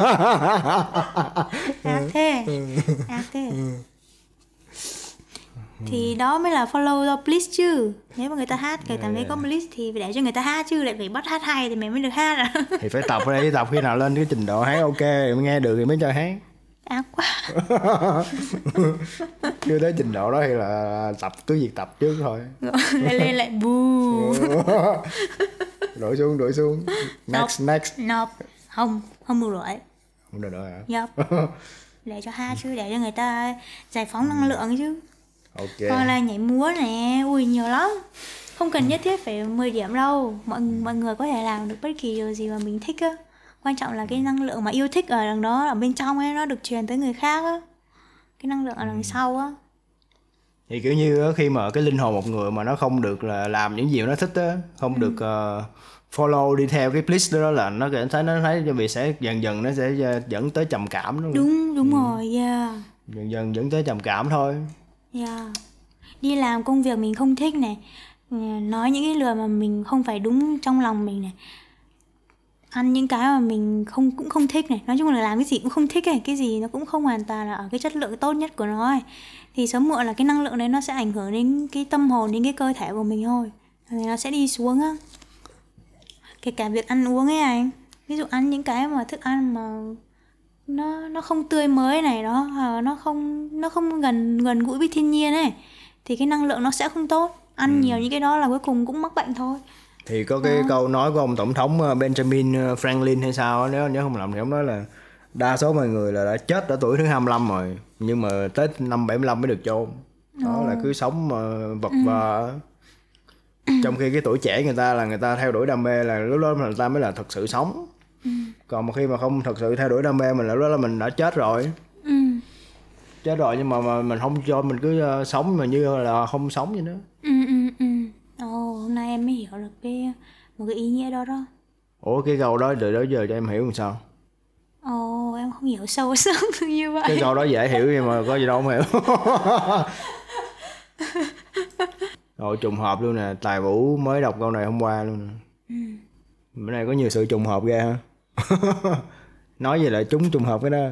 ác thế. Ác thế thì đó mới là follow the bliss chứ. Nếu mà người ta hát người ta thấy có bliss thì phải để cho người ta hát chứ lại phải bắt hát hay thì mày mới được hát à. *laughs* Thì phải tập đây tập khi nào lên cái trình độ hát ok mới nghe được thì mới cho hát. Ác quá. *laughs* Chưa tới trình độ đó thì là tập cứ việc tập trước thôi. Lại lên lại bu *laughs* đổi xuống đổi xuống. Next next. Nộp. Không không mua rưỡi không được nữa hả? Yup. để cho hát chứ để cho người ta giải phóng năng lượng chứ ok. Còn là nhảy múa nè. Ui nhiều lắm. Không cần nhất thiết phải 10 điểm đâu. Mọi mọi người có thể làm được bất kỳ điều gì mà mình thích á. Quan trọng là cái năng lượng mà yêu thích ở đằng đó ở bên trong ấy nó được truyền tới người khác á. Cái năng lượng ở đằng sau á. Thì kiểu như khi mà cái linh hồn một người mà nó không được là làm những gì nó thích á không được ờ, follow đi theo cái bliss đó, đó là nó cảm thấy nó thấy cho bị sẽ dần dần nó sẽ dẫn tới trầm cảm đó. đúng đúng rồi yeah. Dần dần dẫn tới trầm cảm thôi Yeah. Đi làm công việc mình không thích này. Ừ, nói những cái lời mà mình không phải đúng trong lòng mình này. Ăn những cái mà mình không cũng không thích này. Nói chung là làm cái gì cũng không thích này, Cái gì nó cũng không hoàn toàn là ở cái chất lượng tốt nhất của nó ấy. Thì sớm muộn là cái năng lượng đấy nó sẽ ảnh hưởng đến cái tâm hồn, đến cái cơ thể của mình thôi. Thì nó sẽ đi xuống á. Kể cả việc ăn uống ấy anh. Ví dụ ăn những cái mà thức ăn mà nó nó không tươi mới này đó hoặc nó không nó không gần gần gũi với thiên nhiên ấy. Thì cái năng lượng nó sẽ không tốt. Ăn nhiều những cái đó là cuối cùng cũng mắc bệnh thôi. Thì có cái câu nói của ông tổng thống ờ, Benjamin ờ, Franklin hay sao nếu nhớ không lầm thì ông nói là đa số mọi người là đã chết ở tuổi thứ 25 rồi nhưng mà tới năm 75 mới được chôn. Đó là cứ sống mà vật vờ trong khi cái tuổi trẻ người ta là người ta theo đuổi đam mê là lúc đó người ta mới là thật sự sống còn mà khi mà không thật sự theo đuổi đam mê mình là lúc đó là mình đã chết rồi. Ừ. chết rồi nhưng mà, mà mình không cho mình cứ ờ, sống mà như là không sống vậy đó. Ừ, ừ, ừ. Ồ, hôm nay em mới hiểu được cái một cái ý nghĩa đó đó. Ủa cái câu đó từ đó giờ cho em hiểu làm sao? Ồ, em không hiểu sâu *laughs* sắc như vậy. Cái câu đó dễ hiểu nhưng mà có gì đâu không hiểu. *laughs* Rồi trùng hợp luôn nè tài vũ mới đọc câu này hôm qua luôn nè. Bữa nay có nhiều sự trùng hợp ghê ha *laughs* nói gì lại trúng trùng hợp cái đó.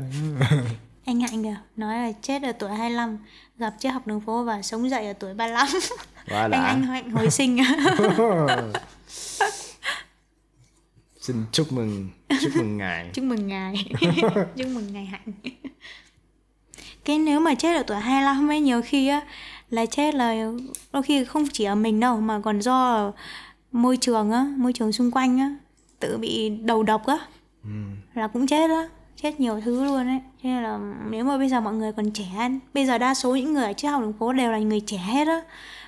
*laughs* Anh Hạnh kìa, nói là chết ở tuổi 25 Gặp triết học đường phố và sống dậy ở tuổi 35 *laughs* quá Anh đã. Anh Hạnh hồi sinh. Xin chúc mừng chúc mừng ngài. Chúc mừng ngài. Chúc mừng ngài hạnh. Cái nếu mà chết ở tuổi 25 ấy nhiều khi á là chết là đôi khi không chỉ ở mình đâu mà còn do môi trường á môi trường xung quanh á tự bị đầu độc á là cũng chết đó, chết nhiều thứ luôn ấy. Cho nên là nếu mà bây giờ mọi người còn trẻ bây giờ đa số những người ở triết học đường phố đều là người trẻ hết á.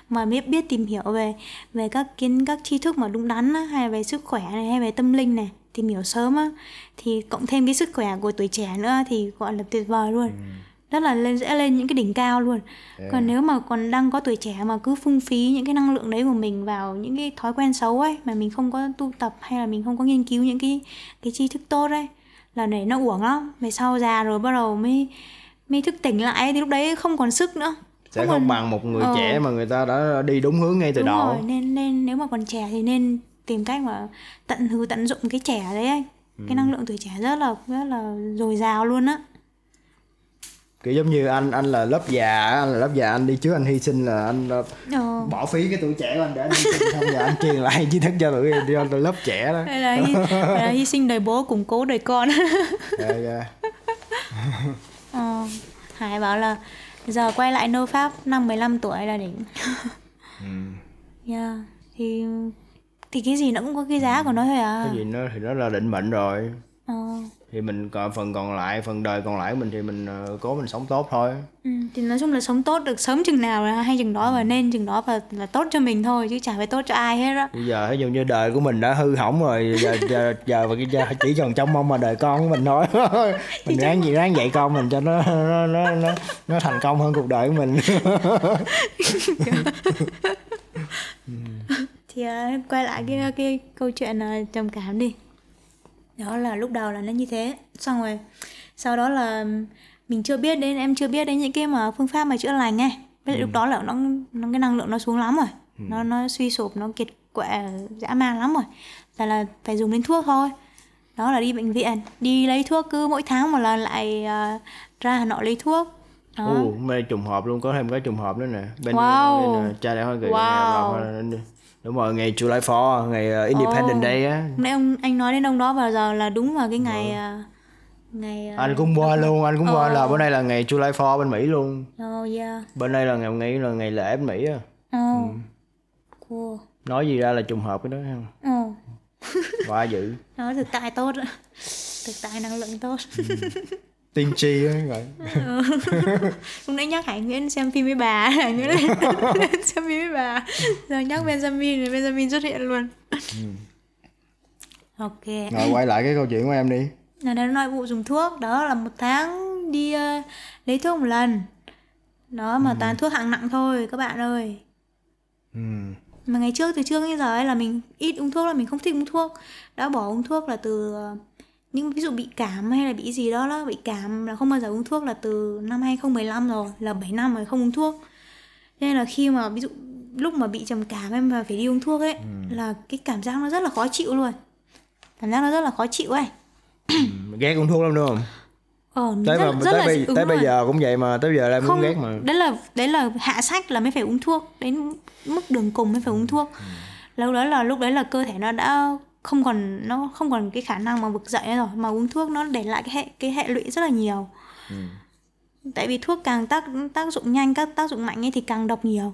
Mà biết biết tìm hiểu về về các kiến các tri thức mà đúng đắn á, hay về sức khỏe này hay về tâm linh này tìm hiểu sớm á thì cộng thêm cái sức khỏe của tuổi trẻ nữa thì gọi là tuyệt vời luôn. Ừ rất là lên sẽ lên những cái đỉnh cao luôn còn nếu mà còn đang có tuổi trẻ mà cứ phung phí những cái năng lượng đấy của mình vào những cái thói quen xấu ấy mà mình không có tu tập hay là mình không có nghiên cứu những cái cái tri thức tốt ấy là để nó uổng lắm về sau già rồi bắt đầu mới mới thức tỉnh lại ấy, thì lúc đấy không còn sức nữa sẽ không bằng một người Ờ. trẻ mà người ta đã đi đúng hướng ngay từ Đúng đầu rồi, nên nên nếu mà còn trẻ thì nên tìm cách mà tận hư tận dụng cái trẻ đấy anh. Cái năng lượng tuổi trẻ rất là rất là dồi dào luôn á. Kiểu giống như anh anh là lớp già anh là lớp già anh đi trước anh hy sinh là anh Ờ. bỏ phí cái tuổi trẻ của anh để anh hy sinh xong giờ anh truyền lại tri thức cho tụi đi cho lớp trẻ đó Hay là, hy, là hy sinh đời bố củng cố đời con. *laughs* Dạ, dạ. ờ. Hải bảo là giờ quay lại nô pháp năm 15 tuổi là đỉnh. Ừ. yeah. *laughs* Thì thì cái gì nó cũng có cái giá của nó thôi à. cái gì nó thì nó là định mệnh rồi Ờ. thì mình còn phần còn lại phần đời còn lại của mình thì mình ờ, cố mình sống tốt thôi. Ừ, thì nói chung là sống tốt được sớm chừng nào là hay chừng đó và nên chừng đó và là tốt cho mình thôi chứ chả phải tốt cho ai hết á. bây giờ ví dụ như đời của mình đã hư hỏng rồi giờ giờ giờ, giờ chỉ còn trông mong mà đời con của mình thôi. *laughs* *laughs* Mình ráng gì ráng dạy con mình cho nó nó nó nó, nó thành công hơn cuộc đời của mình. *laughs* Thì à, quay lại cái cái câu chuyện là trầm cảm đi đó là lúc đầu là nó như thế. Xong rồi sau đó là mình chưa biết đến em chưa biết đến những cái mà phương pháp mà chữa lành ấy. Với lại lúc đó là nó, nó cái năng lượng nó xuống lắm rồi. Nó nó suy sụp nó kiệt quệ dã man lắm rồi. Là là phải dùng đến thuốc thôi. Đó là đi bệnh viện đi lấy thuốc cứ mỗi tháng một lần lại à, ra hà nội lấy thuốc. Đó. Ồ, mê trùng hợp luôn, có thêm cái trùng hợp nữa nè. Bên Wow. bên, uh, cha đẻ Hoa Kỳ Wow. là- đúng rồi, ngày July 4, ngày uh, Independence Ồ. Day á. nãy ông anh nói đến ông đó vào giờ là đúng vào cái ngày à, ngày à, Anh cũng qua luôn, anh cũng qua Ờ. là bữa nay là ngày July 4 bên Mỹ luôn. oh yeah Bên đây là ngày nghĩ là ngày lễ bên Mỹ á. oh cool Nói gì ra là trùng hợp cái đó ha. oh Quá dữ. *laughs* đó thực tại tốt thực tại năng lượng tốt Tiên tri á gọi. *laughs* *laughs* lúc nãy nhắc Hải Nguyễn xem phim với bà. *laughs* Hải Nguyễn lên, lên xem phim với bà. Giờ nhắc Benjamin thì Benjamin xuất hiện luôn. Ok. Rồi quay lại cái câu chuyện của em đi. là đã nói vụ dùng thuốc. Đó là một tháng đi ờ, lấy thuốc một lần. Đó mà toàn thuốc hạng nặng thôi các bạn ơi. Ừ. mà ngày trước từ trước đến giờ ấy là mình ít uống thuốc là mình không thích uống thuốc. Đã bỏ uống thuốc là từ ờ, những ví dụ bị cảm hay là bị gì đó đó bị cảm là không bao giờ uống thuốc là từ năm 2015 rồi là 7 năm rồi không uống thuốc. Nên là khi mà ví dụ lúc mà bị trầm cảm em mà phải đi uống thuốc ấy là cái cảm giác nó rất là khó chịu luôn. Cảm giác nó rất là khó chịu ấy. Ghét uống thuốc lắm đúng không? ờ Tới rất, mà rất tới, là bây, tới bây giờ cũng vậy mà, tới giờ là em không ghét mà. đấy là đấy là hạ sách là mới phải uống thuốc đến mức đường cùng mới phải uống thuốc. Lúc đó là lúc đấy là cơ thể nó đã không còn nó không còn cái khả năng mà vực dậy rồi mà uống thuốc nó để lại cái hệ cái hệ lụy rất là nhiều. Tại vì thuốc càng tác tác dụng nhanh các tác dụng mạnh ấy thì càng độc nhiều.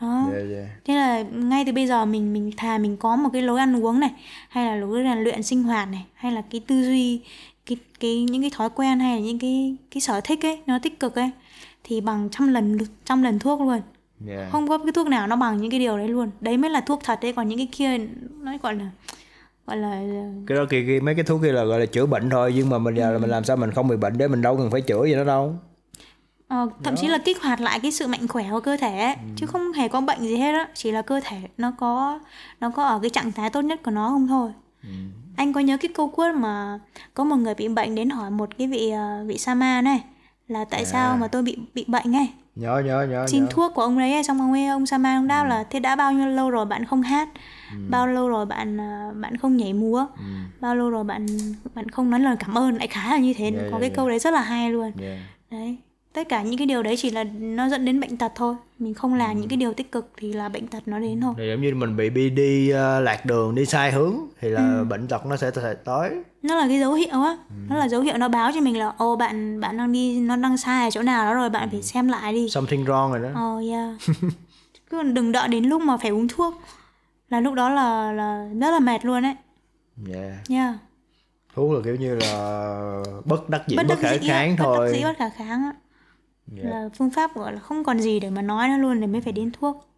Đó. Dạ dạ. thế là ngay từ bây giờ mình mình thà mình có một cái lối ăn uống này hay là lối rèn luyện sinh hoạt này hay là cái tư duy cái cái những cái thói quen hay là những cái cái sở thích ấy nó tích cực ấy thì bằng trăm lần trăm lần thuốc luôn. Dạ. không có cái thuốc nào nó bằng những cái điều đấy luôn. Đấy mới là thuốc thật đấy còn những cái kia nó gọi là gọi là cái đó kia, kia mấy cái thuốc kia là gọi là chữa bệnh thôi nhưng mà mình giờ là mình làm sao mình không bị bệnh để mình đâu cần phải chữa gì nó đâu. Ờ, thậm chí là kích hoạt lại cái sự mạnh khỏe của cơ thể ấy, chứ không hề có bệnh gì hết á chỉ là cơ thể nó có nó có ở cái trạng thái tốt nhất của nó không thôi. Anh có nhớ cái câu quote mà có một người bị bệnh đến hỏi một cái vị ờ, vị sa ma này là tại sao mà tôi bị bị bệnh ấy nhớ nhớ nhớ xin nhớ. thuốc của ông đấy ấy, xong ông ấy ông sa ma ông đáp là thế đã bao nhiêu lâu rồi bạn không hát? Bao lâu rồi bạn ờ, bạn không nhảy múa? Bao lâu rồi bạn bạn không nói lời cảm ơn? Lại khá là như thế Dạ, có dạ, cái dạ. câu đấy rất là hay luôn. Dạ. đấy tất cả những cái điều đấy chỉ là nó dẫn đến bệnh tật thôi. Mình không làm những cái điều tích cực thì là bệnh tật nó đến thôi. Thì giống như mình bị bị đi ờ, lạc đường đi sai hướng thì là Ừ. bệnh tật nó sẽ tới. Nó là cái dấu hiệu á. Nó là dấu hiệu nó báo cho mình là ô bạn bạn đang đi nó đang sai ở chỗ nào đó rồi bạn phải xem lại đi. Something wrong rồi đó. Ờ yeah. *laughs* Cứ đừng đợi đến lúc mà phải uống thuốc. Là lúc đó là là rất là mệt luôn ấy. Dạ nha thuốc là kiểu như là bất đắc dĩ bất, bất khả dĩ kháng bất thôi. đắc dĩ bất khả kháng á Dạ. là phương pháp gọi là không còn gì để mà nói nữa luôn để mới phải đến thuốc.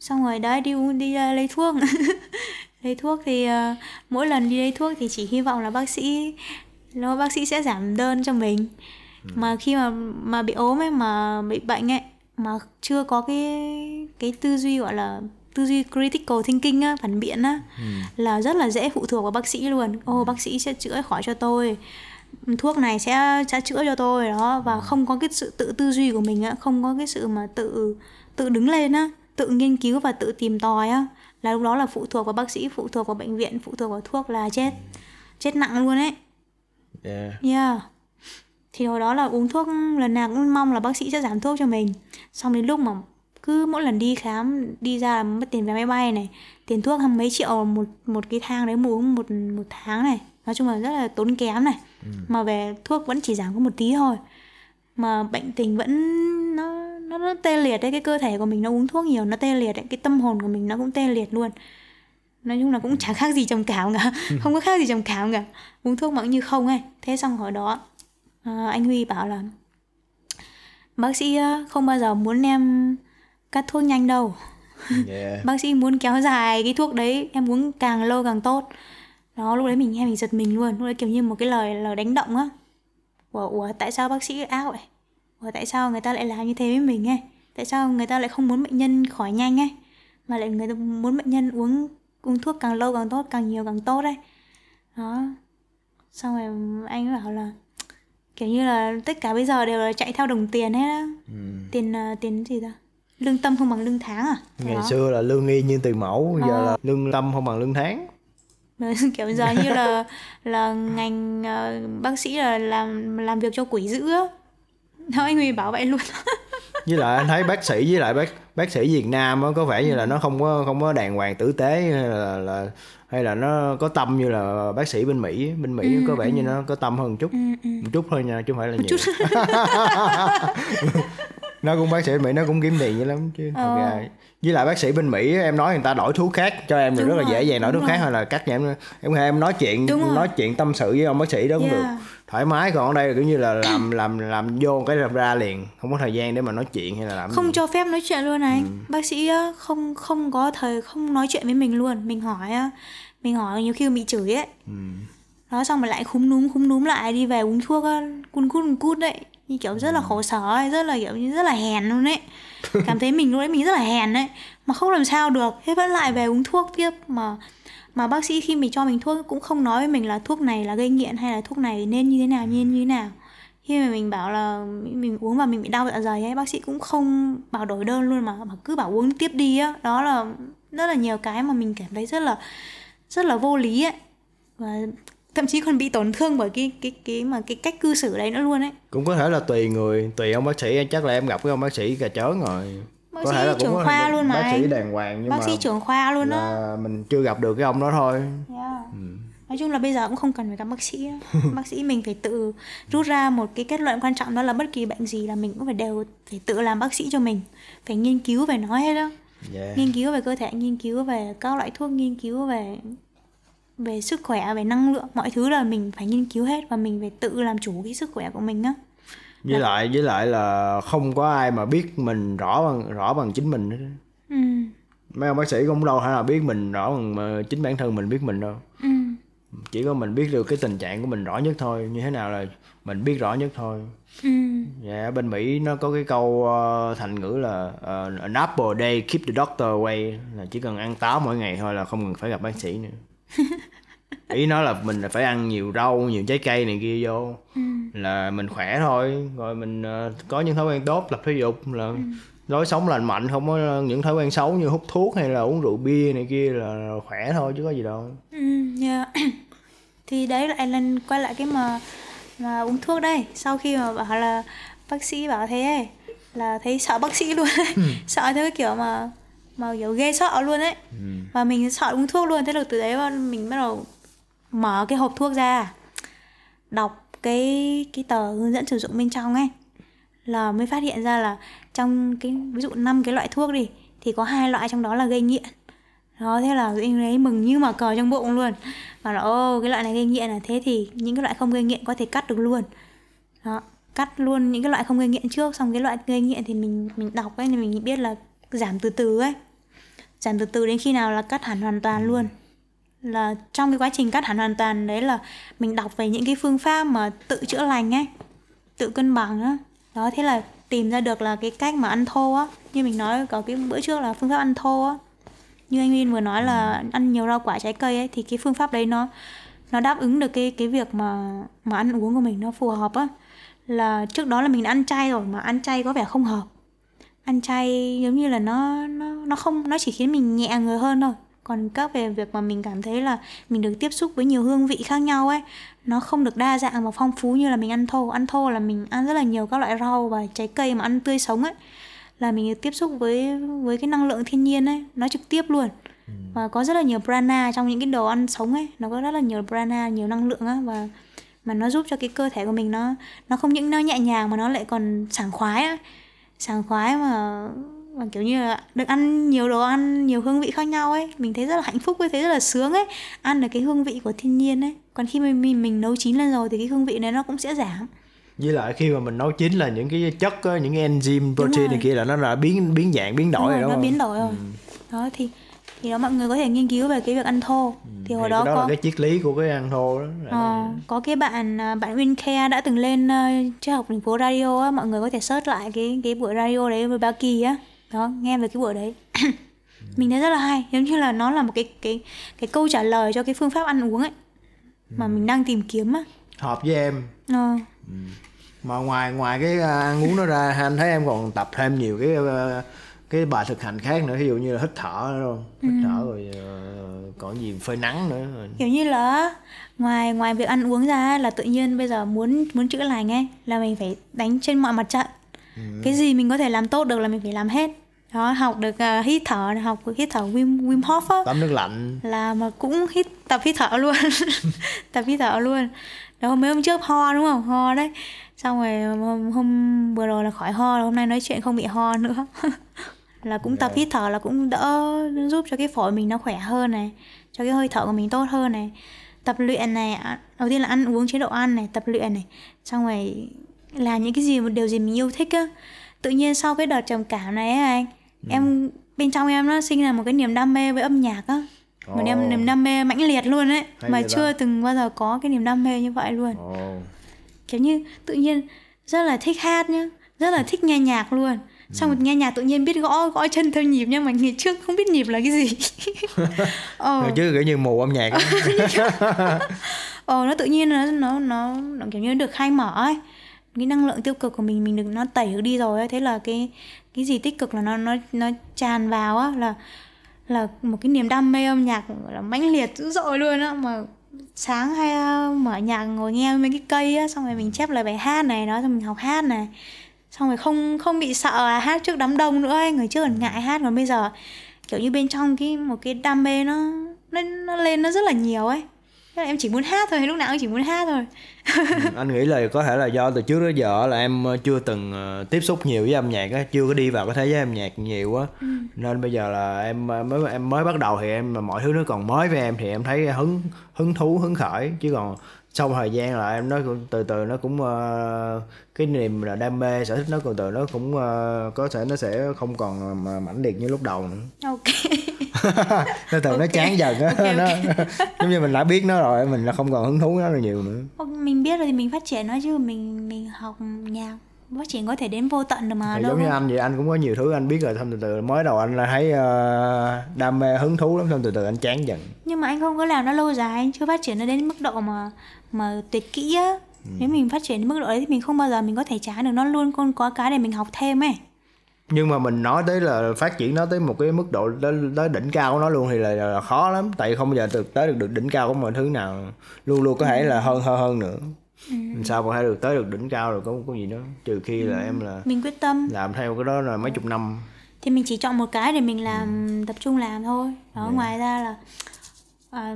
Xong rồi đấy đi đi uh, lấy thuốc. *laughs* Lấy thuốc thì uh, mỗi lần đi lấy thuốc thì chỉ hy vọng là bác sĩ nó bác sĩ sẽ giảm đơn cho mình. Mà khi mà mà bị ốm ấy mà bị bệnh ấy mà chưa có cái cái tư duy gọi là tư duy critical thinking á phản biện á là rất là dễ phụ thuộc vào bác sĩ luôn. Ô bác sĩ sẽ chữa khỏi cho tôi thuốc này sẽ sẽ chữa cho tôi đó và không có cái sự tự tư duy của mình á không có cái sự mà tự tự đứng lên á tự nghiên cứu và tự tìm tòi á. Là lúc đó là phụ thuộc vào bác sĩ phụ thuộc vào bệnh viện phụ thuộc vào thuốc là chết chết nặng luôn ấy. Dạ yeah. Thì hồi đó là uống thuốc lần nào cũng mong là bác sĩ sẽ giảm thuốc cho mình. Xong đến lúc mà cứ mỗi lần đi khám đi ra là mất tiền vé máy bay này tiền thuốc hàng mấy triệu một một cái thang đấy uống một một tháng này. Nói chung là rất là tốn kém này mà về thuốc vẫn chỉ giảm có một tí thôi. Mà bệnh tình vẫn nó nó, nó tê liệt đấy cái cơ thể của mình nó uống thuốc nhiều nó tê liệt đấy cái tâm hồn của mình nó cũng tê liệt luôn. Nói chung là cũng chả khác gì trầm cảm cả *laughs* không có khác gì trầm cảm cả. Uống thuốc mà cũng như không ấy. Thế xong hồi đó à, anh huy bảo là bác sĩ á, không bao giờ muốn em cắt thuốc nhanh đâu. Dạ *laughs* bác sĩ muốn kéo dài cái thuốc đấy em uống càng lâu càng tốt đó lúc đấy mình nghe mình giật mình luôn. Lúc đấy kiểu như một cái lời lời đánh động á. Ủa, ủa tại sao bác sĩ ác vậy ủa tại sao người ta lại làm như thế với mình ấy? Tại sao người ta lại không muốn bệnh nhân khỏi nhanh ấy? Mà lại người ta muốn bệnh nhân uống uống thuốc càng lâu càng tốt càng nhiều càng tốt ấy. Đó. Xong rồi anh ấy bảo là kiểu như là tất cả bây giờ đều là chạy theo đồng tiền hết á. Tiền à, tiền gì ta? Lương tâm không bằng lương tháng à? Ngày Đó. xưa là lương y như tiền mẫu giờ Ờ. là lương tâm không bằng lương tháng *laughs* kiểu giờ như là là ngành ờ, bác sĩ là làm làm việc cho quỷ dữ á. Đó anh Huy bảo vậy luôn. *laughs* Với lại anh thấy bác sĩ với lại bác bác sĩ Việt Nam á có vẻ như là nó không có không có đàng hoàng tử tế hay là, là hay là nó có tâm như là bác sĩ bên Mỹ bên Mỹ có vẻ như nó có tâm hơn một chút. Một chút thôi nha chứ không phải là nhiều. *laughs* Nó cũng bác sĩ bên Mỹ nó cũng kiếm tiền dữ lắm chứ thật ra với lại bác sĩ bên Mỹ em nói người ta đổi thuốc khác cho em thì rất là rồi, dễ dàng đổi thuốc khác rồi. hay là cắt giảm em em nói chuyện Đúng rồi. nói chuyện tâm sự với ông bác sĩ đó cũng được Yeah. thoải mái còn ở đây là kiểu như là làm làm làm vô cái ra liền không có thời gian để mà nói chuyện hay là làm không gì. cho phép nói chuyện luôn này bác sĩ không không có thời không nói chuyện với mình luôn mình hỏi á, mình hỏi nhiều khi bị chửi ấy đó xong rồi lại khúm núm khúm núm lại đi về uống thuốc cun cút cun cút đấy như kiểu rất là khổ sở ấy, rất là kiểu như rất là hèn luôn ấy. Cảm thấy mình lúc đấy mình rất là hèn đấy mà không làm sao được. Thế vẫn lại về uống thuốc tiếp. Mà mà bác sĩ khi mình cho mình thuốc cũng không nói với mình là thuốc này là gây nghiện hay là thuốc này nên như thế nào nên như thế nào. Khi mà mình bảo là mình uống và mình bị đau dạ dày ấy bác sĩ cũng không bảo đổi đơn luôn mà mà cứ bảo uống tiếp đi á. Đó là rất là nhiều cái mà mình cảm thấy rất là rất là vô lý ấy. Và thậm chí còn bị tổn thương bởi cái cái cái mà cái cách cư xử đấy nữa luôn ấy cũng có thể là tùy người tùy ông bác sĩ chắc là em gặp cái ông bác sĩ cà chớn rồi Bác có sĩ thể là trưởng khoa luôn mà bác sĩ đàng hoàng nhưng bác mà sĩ trưởng khoa luôn á là mình chưa gặp được cái ông đó thôi Yeah. Ừ. Nói chung là bây giờ cũng không cần phải gặp bác sĩ. *laughs* Bác sĩ mình phải tự rút ra một cái kết luận quan trọng đó là bất kỳ bệnh gì là mình cũng phải đều phải tự làm bác sĩ cho mình Phải nghiên cứu về nó hết đó yeah. Nghiên cứu về cơ thể, nghiên cứu về các loại thuốc, nghiên cứu về về sức khỏe, về năng lượng Mọi thứ là mình phải nghiên cứu hết và mình phải tự làm chủ cái sức khỏe của mình á. Với lại với lại là không có ai mà biết mình rõ bằng rõ bằng chính mình hết á. Ừ, mấy ông bác sĩ cũng đâu thể nào biết mình rõ bằng chính bản thân mình biết mình đâu. Ừ, chỉ có mình biết được cái tình trạng của mình rõ nhất thôi như thế nào là mình biết rõ nhất thôi. Ừ, dạ ở bên mỹ nó có cái câu ờ, thành ngữ là ờ, an apple a day keep the doctor away là chỉ cần ăn táo mỗi ngày thôi là không cần phải gặp bác sĩ nữa ý nói là mình là phải ăn nhiều rau nhiều trái cây này kia vô. Là mình khỏe thôi. Rồi mình ờ, có những thói quen tốt tập thể dục là lối sống lành mạnh không có những thói quen xấu như hút thuốc hay là uống rượu bia này kia là khỏe thôi chứ có gì đâu. Ừ, yeah. *coughs* Thì đấy lại lần quay lại cái mà mà uống thuốc đây. Sau khi mà bảo là bác sĩ bảo thế ấy Là thấy sợ bác sĩ luôn. Ấy *laughs* Sợ theo cái kiểu mà mà kiểu ghê sợ luôn ấy. Và mình sợ uống thuốc luôn. Thế là từ đấy mình bắt đầu mở cái hộp thuốc ra Đọc cái cái tờ hướng dẫn sử dụng bên trong ấy. Là mới phát hiện ra là trong cái ví dụ năm cái loại thuốc đi thì có hai loại trong đó là gây nghiện. Đó thế là anh ấy mừng như mà cờ trong bụng luôn. Và là ô cái loại này gây nghiện là thế thì những cái loại không gây nghiện có thể cắt được luôn. Đó cắt luôn những cái loại không gây nghiện trước. Xong cái loại gây nghiện thì mình mình đọc ấy thì mình biết là giảm từ từ ấy. Giảm từ từ đến khi nào là cắt hẳn hoàn toàn luôn. Là trong cái quá trình cắt hẳn hoàn toàn đấy là mình đọc về những cái phương pháp mà tự chữa lành ấy, tự cân bằng á. Đó, thế là tìm ra được là cái cách mà ăn thô á. Như mình nói, có cái bữa trước là phương pháp ăn thô á. Như anh Nguyên vừa nói là ăn nhiều rau quả trái cây ấy, thì cái phương pháp đấy nó nó đáp ứng được cái cái việc mà mà ăn uống của mình, nó phù hợp á. Là trước đó là mình đã ăn chay rồi mà ăn chay có vẻ không hợp ăn chay giống như là nó nó nó không nó chỉ khiến mình nhẹ người hơn thôi. Còn các về việc mà mình cảm thấy là mình được tiếp xúc với nhiều hương vị khác nhau ấy nó không được đa dạng và phong phú như là mình ăn thô. Ăn thô là mình ăn rất là nhiều các loại rau và trái cây mà ăn tươi sống ấy. Là mình được tiếp xúc với với cái năng lượng thiên nhiên ấy nó trực tiếp luôn. Và có rất là nhiều prana trong những cái đồ ăn sống ấy nó có rất là nhiều prana nhiều năng lượng á và mà nó giúp cho cái cơ thể của mình nó nó không những nó nhẹ nhàng mà nó lại còn sảng khoái á sảng khoái mà mà kiểu như là được ăn nhiều đồ ăn nhiều hương vị khác nhau ấy. Mình thấy rất là hạnh phúc với thấy rất là sướng ấy. Ăn được cái hương vị của thiên nhiên ấy. Còn khi mình mình, mình nấu chín lên rồi thì cái hương vị này nó cũng sẽ giảm. Với lại khi mà mình nấu chín là những cái chất những cái enzyme protein này kia là nó đã biến biến dạng biến đổi Đúng rồi, rồi, đúng nó không? biến đổi rồi. Đó thì thì đó mọi người có thể nghiên cứu về cái việc ăn thô. Thì hồi Thì đó đó có là cái triết lý của cái ăn thô đó. Ờ, có cái bạn à, bạn Win Care đã từng lên uh, triết học thành phố radio á. Mọi người có thể search lại cái cái buổi radio đấy với Ba Kỳ á. Đó nghe về cái buổi đấy. *coughs* Mình thấy rất là hay giống như là nó là một cái cái cái câu trả lời cho cái phương pháp ăn uống ấy mà mình đang tìm kiếm á. Hợp với em. Ờ, mà ngoài ngoài cái à, ăn uống đó ra anh thấy em còn tập thêm nhiều cái à, cái bài thực hành khác nữa ví dụ như là hít thở nữa không? Hít Ừ. thở rồi ờ, còn gì phơi nắng nữa. Kiểu như là ngoài ngoài việc ăn uống ra là tự nhiên bây giờ muốn muốn chữa lành ấy là mình phải đánh trên mọi mặt trận. Ừ. cái gì mình có thể làm tốt được là mình phải làm hết. Đó học được uh, hít thở học được hít thở Wim Wim Hof á. Tắm nước lạnh. Là mà cũng hít tập hít thở luôn. *laughs* Tập hít thở luôn. Đó mấy hôm trước ho đúng không? Ho đấy. Xong rồi hôm, hôm vừa rồi là khỏi ho rồi hôm nay nói chuyện không bị ho nữa *laughs* là cũng tập hít thở là cũng đỡ giúp cho cái phổi mình nó khỏe hơn này cho cái hơi thở của mình tốt hơn này. Tập luyện này à, đầu tiên là ăn uống chế độ ăn này tập luyện này xong rồi làm những cái gì một điều gì mình yêu thích á. Tự nhiên sau cái đợt trầm cảm này ấy anh em bên trong em nó sinh ra một cái niềm đam mê với âm nhạc á. Một Ồ. niềm niềm đam mê mãnh liệt luôn ấy Hay mà vậy ta. chưa từng bao giờ có cái niềm đam mê như vậy luôn. Ồ. Kiểu như tự nhiên rất là thích hát nhá rất là thích nghe nhạc luôn xong rồi nghe nhạc tự nhiên biết gõ gõ chân theo nhịp nhưng mà ngày trước không biết nhịp là cái gì. *laughs* Ờ, Rồi chứ kiểu như mù âm nhạc *laughs* ờ nó tự nhiên nó nó nó, nó kiểu như được khai mở ấy. Cái năng lượng tiêu cực của mình mình được nó tẩy đi rồi ấy. thế là cái cái gì tích cực là nó nó nó tràn vào á là là một cái niềm đam mê âm nhạc là mãnh liệt dữ dội luôn á. Mà sáng hay uh, mở nhạc ngồi nghe mấy cái cây á xong rồi mình chép lời bài hát này đó xong mình học hát này xong rồi không không bị sợ là hát trước đám đông nữa ấy người trước còn ngại hát. Còn bây giờ kiểu như bên trong cái một cái đam mê nó nó, nó lên nó rất là nhiều ấy. Thế là em chỉ muốn hát thôi lúc nào cũng chỉ muốn hát thôi. Anh nghĩ là có thể là do từ trước đến giờ là em ờ, chưa từng ờ, tiếp xúc nhiều với âm nhạc á chưa có đi vào cái thế giới âm nhạc nhiều á. Ừ. nên bây giờ là em ờ, mới em mới bắt đầu thì em mà mọi thứ nó còn mới với em thì em thấy hứng hứng thú hứng khởi. Chứ còn sau thời gian là em nói cũng- từ từ nó cũng ờ, cái niềm là đam mê sở thích nó từ từ nó cũng ờ, có thể nó sẽ không còn mãnh liệt như lúc đầu nữa. Ok. *laughs* Nó từ nó chán dần á. Ok, nó ok. giống như mình đã biết nó rồi mình là không còn hứng thú nó là nhiều nữa. Mình biết rồi thì mình phát triển nó chứ mình mình học nhạc phát triển có thể đến vô tận được mà thì giống như anh vậy anh cũng có nhiều thứ anh biết rồi xong từ từ mới đầu anh là thấy ờ, đam mê hứng thú lắm xong từ từ anh chán dần. Nhưng mà anh không có làm nó lâu dài anh chưa phát triển nó đến mức độ mà mà tuyệt kỹ á. Ừ. nếu mình phát triển đến mức độ đấy thì mình không bao giờ mình có thể chán được nó luôn còn có cái để mình học thêm ấy. Nhưng mà mình nói tới là phát triển nó tới một cái mức độ tới, tới đỉnh cao của nó luôn thì là, là khó lắm. Tại không bao giờ được tới được, được đỉnh cao của mọi thứ nào. Luôn luôn có thể là hơn hơn hơn nữa. Ừ. sao có thể được tới được đỉnh cao rồi có có gì đó. Trừ khi là em là mình quyết tâm. làm theo cái đó là mấy chục năm. Thì mình chỉ chọn một cái để mình làm Ừ. tập trung làm thôi. Đó Dạ. ngoài ra là à,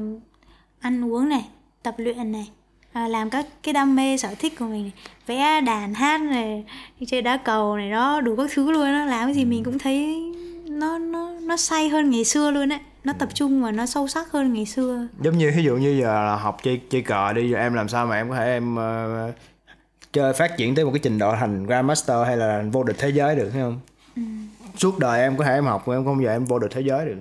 ăn uống này tập luyện này à, làm các cái đam mê sở thích của mình vẽ đàn hát này chơi đá cầu này đó đủ các thứ luôn đó làm cái gì mình cũng thấy nó nó nó say hơn ngày xưa luôn đấy nó tập trung và nó sâu sắc hơn ngày xưa. Giống như ví dụ như giờ là học chơi chơi cờ đi giờ em làm sao mà em có thể em ờ, chơi phát triển tới một cái trình độ thành grandmaster hay là vô địch thế giới được thấy không? Ừ. suốt đời em có thể em học em không giờ em vô địch thế giới được.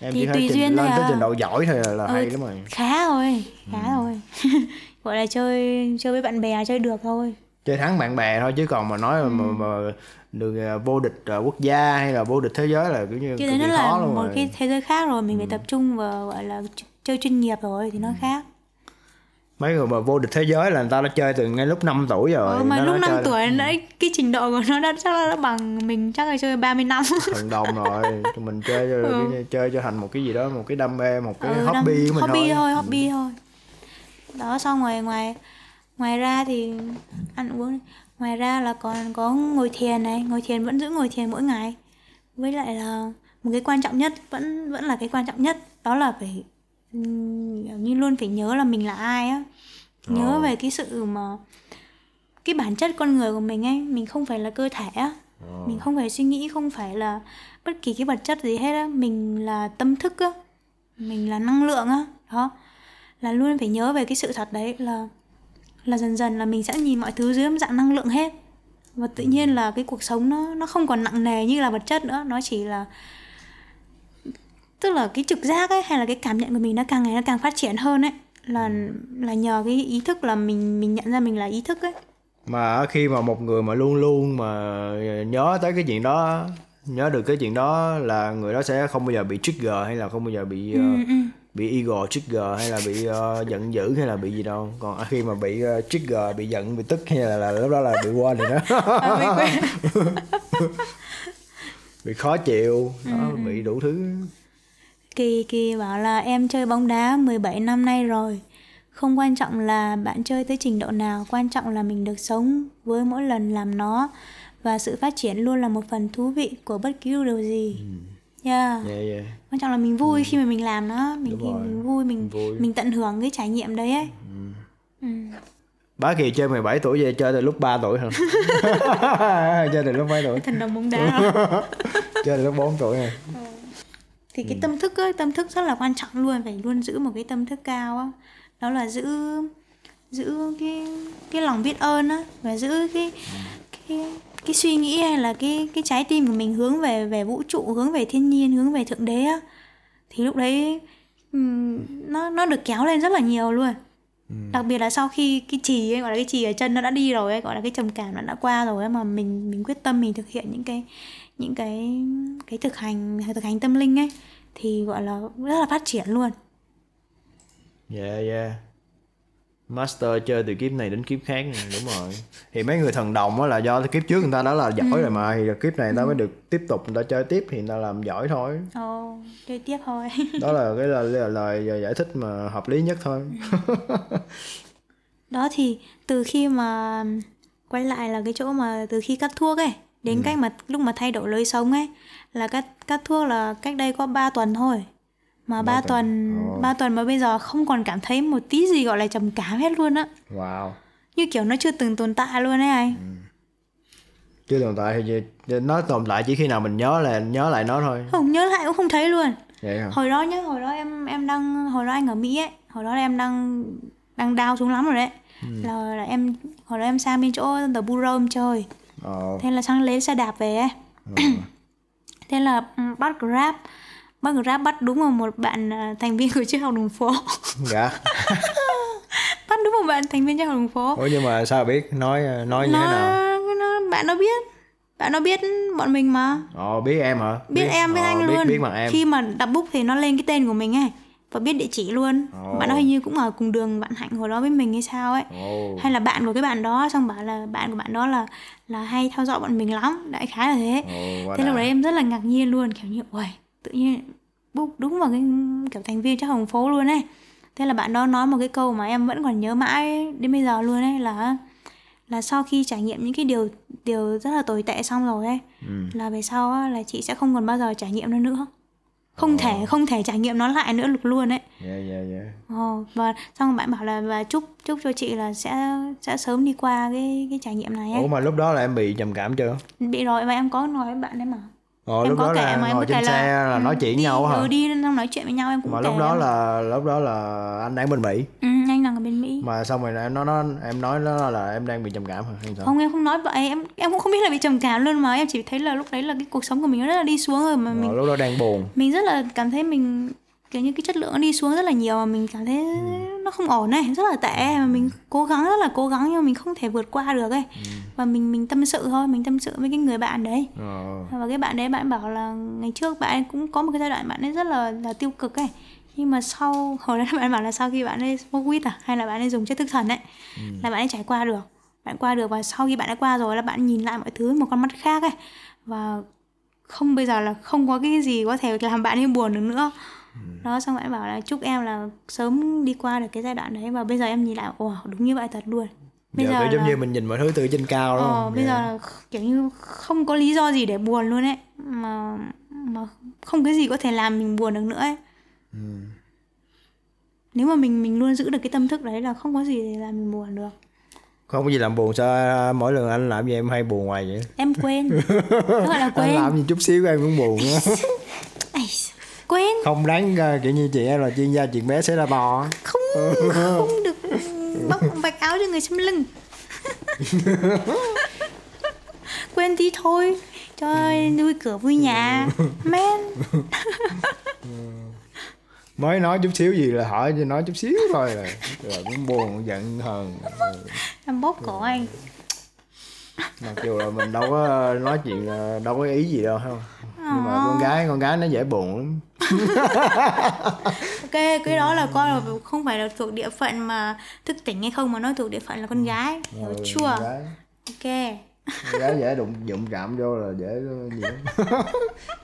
Em Thì chỉ tùy thấy trình, duyên lên tới à. trình độ giỏi thôi là, là Ừ, hay lắm rồi. khá rồi khá Ừ. rồi *laughs* gọi là chơi chơi với bạn bè chơi được thôi chơi thắng bạn bè thôi chứ còn mà nói Ừ. mà, mà được ờ, vô địch ờ, quốc gia hay là vô địch thế giới là kiểu như chứ nó kỳ là luôn một rồi. cái thế giới khác rồi mình phải Ừ. tập trung vào gọi là ch- chơi chuyên nghiệp rồi thì nó khác mấy người mà vô địch thế giới là người ta đã chơi từ ngay lúc 5 tuổi rồi Ờ, mà nó lúc đã 5 chơi tuổi đấy cái trình độ của nó đã chắc là nó bằng mình chắc là chơi 30 năm thần đồng *laughs* rồi mình chơi cho Ừ. cái- chơi cho thành một cái gì đó một cái đam mê một cái Ừ, hobby đam- của mình hobby thôi thôi hobby thôi đó xong ngoài ngoài ngoài ra thì ăn uống ngoài ra là còn có ngồi thiền này ngồi thiền vẫn giữ ngồi thiền mỗi ngày. Với lại là một cái quan trọng nhất vẫn vẫn là cái quan trọng nhất đó là phải như luôn phải nhớ là mình là ai á. Nhớ Ồ. về cái sự mà cái bản chất con người của mình ấy mình không phải là cơ thể á. Ờ. mình không phải suy nghĩ không phải là bất kỳ cái vật chất gì hết á. Mình là tâm thức á. Mình là năng lượng á. Đó là luôn phải nhớ về cái sự thật đấy là là dần dần là mình sẽ nhìn mọi thứ dưới dạng năng lượng hết. Và tự nhiên là cái cuộc sống nó nó không còn nặng nề như là vật chất nữa nó chỉ là tức là cái trực giác ấy hay là cái cảm nhận của mình nó càng ngày nó càng phát triển hơn ấy là là nhờ cái ý thức là mình mình nhận ra mình là ý thức ấy. Mà khi mà một người mà luôn luôn mà nhớ tới cái chuyện đó nhớ được cái chuyện đó là người đó sẽ không bao giờ bị trigger hay là không bao giờ bị ờ, ừ, ừ. bị ego trigger hay là bị ờ, giận dữ hay là bị gì đâu. Còn khi mà bị ờ, trigger bị giận bị tức hay là, là lúc đó là bị quên rồi đó. À, bị *laughs* khó chịu đó, Ừ, bị đủ thứ. Kỳ Kỳ bảo là em chơi bóng đá 17 năm nay rồi. Không quan trọng là bạn chơi tới trình độ nào, quan trọng là mình được sống với mỗi lần làm nó và sự phát triển luôn là một phần thú vị của bất cứ điều gì. Yeah. yeah, yeah. Quan trọng là mình vui khi mà mình làm nó, mình, mình vui, mình Vui. mình tận hưởng cái trải nghiệm đấy ấy. Bá Kỳ chơi 17 tuổi về chơi từ lúc 3 tuổi hả? *laughs* chơi từ lúc mấy tuổi? Thần đồng bóng đá. *laughs* Chơi từ lúc 4 tuổi hả? thì cái tâm thức ấy, tâm thức rất là quan trọng luôn, phải luôn giữ một cái tâm thức cao á. Đó là giữ giữ cái cái lòng biết ơn á và giữ cái cái cái suy nghĩ hay là cái cái trái tim của mình hướng về về vũ trụ hướng về thiên nhiên hướng về thượng đế á thì lúc đấy nó nó được kéo lên rất là nhiều luôn. Đặc biệt là sau khi cái chì ấy gọi là cái chì ở chân nó đã đi rồi ấy gọi là cái trầm cảm nó đã qua rồi ấy mà mình mình quyết tâm mình thực hiện những cái những cái cái thực hành thực hành tâm linh ấy thì gọi là rất là phát triển luôn. Yeah, yeah. Master chơi từ kiếp này đến kiếp khác nè, đúng rồi. Thì mấy người thần đồng á là do kiếp trước người ta đã là giỏi rồi mà thì kiếp này người ta mới được tiếp tục người ta chơi tiếp thì người ta làm giỏi thôi. ồ chơi tiếp thôi *laughs* Đó là cái lời, lời, lời giải thích mà hợp lý nhất thôi. đó thì từ khi mà quay lại là cái chỗ mà từ khi cắt thuốc ấy đến cách mà lúc mà thay đổi lối sống ấy là cắt cắt thuốc là cách đây có 3 tuần thôi mà 3 tuần. Ồ. 3 tuần mà bây giờ không còn cảm thấy một tí gì gọi là trầm cảm hết luôn á. Wow. như kiểu nó chưa từng tồn tại luôn ấy anh. Chứ tồn tại thì nó tồn tại chỉ khi nào mình nhớ là nhớ lại nó thôi. không nhớ lại cũng không thấy luôn. Vậy hả? hồi đó nhá hồi đó em em đang hồi đó anh ở mỹ ấy. Hồi đó là em đang đang đau xuống lắm rồi đấy. Là, là em hồi đó em sang bên chỗ The Bureau em chơi. Ờ. thế là sang lấy xe đạp về ấy. *clears throat* Thế là ừ, bắt grab bắt grab bắt đúng vào một bạn à, thành viên của chiếc học đường phố *laughs* Dạ. *laughs* bắt đúng một bạn thành viên chiếc học đường phố Ủa nhưng mà sao biết nói nói như nó, thế nào? nó bạn nó biết bạn nó biết bọn mình mà Ồ biết em hả? biết, em biết ờ, anh biết, luôn Biết bằng em. khi mà đặt book thì nó lên cái tên của mình ấy và biết địa chỉ luôn Ồ. bạn nó hình như cũng ở cùng đường bạn hạnh hồi đó với mình hay sao ấy Ồ. hay là bạn của cái bạn đó xong bảo là bạn của bạn đó là là hay theo dõi bọn mình lắm đại khái là thế quá thế lúc đấy em rất là ngạc nhiên luôn kiểu như ui tự nhiên book đúng vào cái kiểu thành viên chắc hồng phố luôn ấy thế là bạn đó nói một cái câu mà em vẫn còn nhớ mãi đến bây giờ luôn ấy là là sau khi trải nghiệm những cái điều điều rất là tồi tệ xong rồi ấy Ừ. là về sau á, là chị sẽ không còn bao giờ trải nghiệm nó nữa không thể không thể trải nghiệm nó lại nữa được luôn ấy Dạ dạ dạ. Ồ, và xong bạn bảo là và chúc chúc cho chị là sẽ sẽ sớm đi qua cái cái trải nghiệm này ấy Ủa mà lúc đó là em bị trầm cảm chưa? bị rồi và em có nói với bạn đấy mà Ồ em lúc có đó kể là mà em ngồi trên xe là nói chuyện đi, nhau hả? ừ, đi xong nói chuyện với nhau em cũng Mà kể lúc đó là lúc đó là anh đang bên Mỹ ừ, anh đang ở bên mỹ mà xong rồi em nói nó em nói nó là em đang bị trầm cảm hả hay sao? không em không nói vậy em em cũng không biết là bị trầm cảm luôn mà em chỉ thấy là lúc đấy là cái cuộc sống của mình nó rất là đi xuống rồi mà Ờ, mình lúc đó đang buồn. mình rất là cảm thấy mình kiểu như cái chất lượng nó đi xuống rất là nhiều mà mình cảm thấy Ừ. nó không ổn này rất là tệ mà mình cố gắng rất là cố gắng nhưng mà mình không thể vượt qua được ấy Ừ. và mình mình tâm sự thôi mình tâm sự với cái người bạn đấy Ờ. và cái bạn đấy bạn bảo là ngày trước bạn ấy cũng có một cái giai đoạn bạn ấy rất là là tiêu cực ấy nhưng mà sau *laughs* hồi đấy bạn bảo là sau khi bạn ấy smoke weed à hay là bạn ấy dùng chất thức thần ấy Ừ. là bạn ấy trải qua được bạn qua được và sau khi bạn đã qua rồi là bạn nhìn lại mọi thứ một con mắt khác ấy và không bây giờ là không có cái gì có thể làm bạn ấy buồn được nữa Ừ. đó xong bạn ấy bảo là chúc em là sớm đi qua được cái giai đoạn đấy và bây giờ em nhìn lại ồ đúng như vậy thật luôn. Bây Giờ giờ giống là- như mình nhìn mọi thứ từ trên cao đúng Ờ, bây Dạ. giờ là kiểu như không có lý do gì để buồn luôn ấy mà mà không cái gì có thể làm mình buồn được nữa ấy. Ừ. nếu mà mình mình luôn giữ được cái tâm thức đấy là không có gì để làm mình buồn được. Không có gì làm buồn sao mỗi lần anh làm gì em hay buồn hoài vậy? em quên. *laughs* Gọi là Anh quên. làm gì chút xíu em cũng buồn *laughs* quên không đáng ờ, kiểu như chị em là chuyên gia chuyện bé sẽ ra to. không *laughs* không được bóc vạch áo cho người xăm lưng *laughs* quên tí thôi cho vui cửa vui nhà man *laughs* Mới nói chút xíu gì là hỏi cho nói chút xíu thôi là rồi cũng buồn giận hờn. Ừ. em bóp cổ anh Mặc dù là mình đâu có nói chuyện ờ, đâu có ý gì đâu không. Nhưng mà con gái con gái nó dễ buồn lắm. *laughs* ok cái đó là coi là không phải là thuộc địa phận mà thức tỉnh hay không mà nó thuộc địa phận là con gái. Hiểu Ừ, chưa con gái. ok. Gái dễ đụng đụng chạm vô là dễ nhiễm *laughs*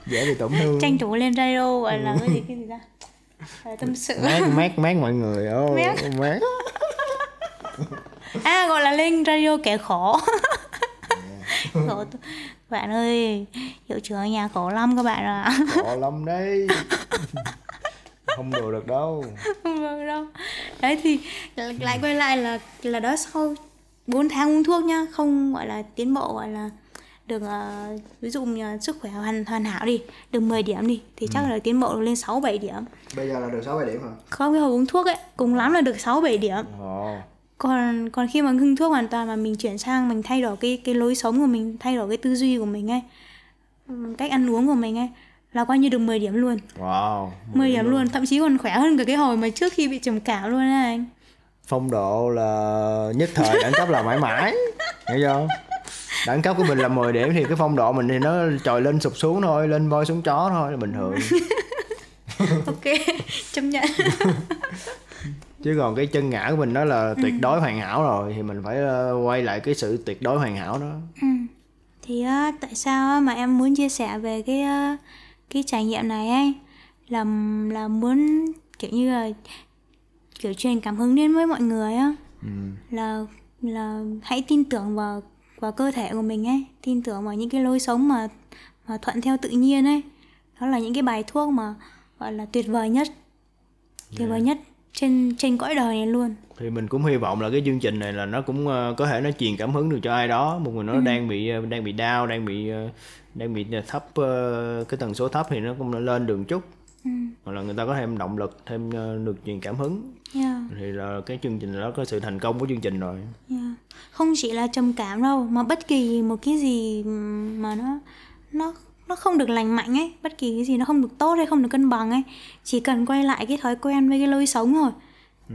dễ bị tổn thương. Tranh thủ lên radio gọi là cái gì cái gì ra Ờ, tâm sự. Mát mát mát mọi người. Ô *laughs* Mát. mát. À gọi là lên radio kẻ khổ. Khổ t- bạn ơi hiệu trưởng ở nhà khổ lắm các bạn ạ. Khổ lắm đấy. *laughs* Không đùa được đâu. Không vâng đâu. Đấy thì lại quay lại là là đó sau 4 tháng uống thuốc nhá không gọi là tiến bộ gọi là được ờ, ví dụ như sức khỏe hoàn hoàn hảo đi được 10 điểm đi thì chắc là tiến bộ lên 6 7 điểm. Bây giờ là được sáu bảy điểm hả? Không cái hồi uống thuốc ấy cùng lắm là được 6 7 điểm. Ồ còn còn khi mà ngưng thuốc hoàn toàn mà mình chuyển sang mình thay đổi cái cái lối sống của mình thay đổi cái tư duy của mình ấy cách ăn uống của mình ấy là coi như được 10 điểm luôn. Wow 10 điểm luôn. thậm chí còn khỏe hơn cả cái hồi mà trước khi bị trầm cảm luôn á anh. Phong độ là nhất thời đẳng cấp là mãi mãi hiểu chưa? Đẳng cấp của mình là 10 điểm thì cái phong độ mình thì nó trồi lên sụp xuống thôi lên voi xuống chó thôi là bình thường. *laughs* Ok chấp nhận *laughs* chứ còn cái chân ngã của mình đó là tuyệt đối hoàn hảo rồi thì mình phải ờ, quay lại cái sự tuyệt đối hoàn hảo đó. Ừ. thì á, tại sao mà em muốn chia sẻ về cái á, cái trải nghiệm này ấy? Là là muốn kiểu như là kiểu truyền cảm hứng đến với mọi người á. Ừ. là là hãy tin tưởng vào vào cơ thể của mình ấy tin tưởng vào những cái lối sống mà mà thuận theo tự nhiên ấy. Đó là những cái bài thuốc mà gọi là tuyệt vời nhất. Tuyệt vời nhất trên trên cõi đời này luôn thì mình cũng hy vọng là cái chương trình này là nó cũng ờ, có thể nó truyền cảm hứng được cho ai đó một người nó đang bị ờ, đang bị đau đang bị ờ, đang bị thấp cái tần số thấp thì nó cũng lên đường chút ừ. hoặc là người ta có thêm động lực thêm được truyền cảm hứng yeah. thì là cái chương trình đó có sự thành công của chương trình rồi Yeah. Không chỉ là trầm cảm đâu mà bất kỳ một cái gì mà nó nó nó không được lành mạnh ấy, bất kỳ cái gì nó không được tốt hay không được cân bằng ấy, chỉ cần quay lại cái thói quen với cái lối sống thôi.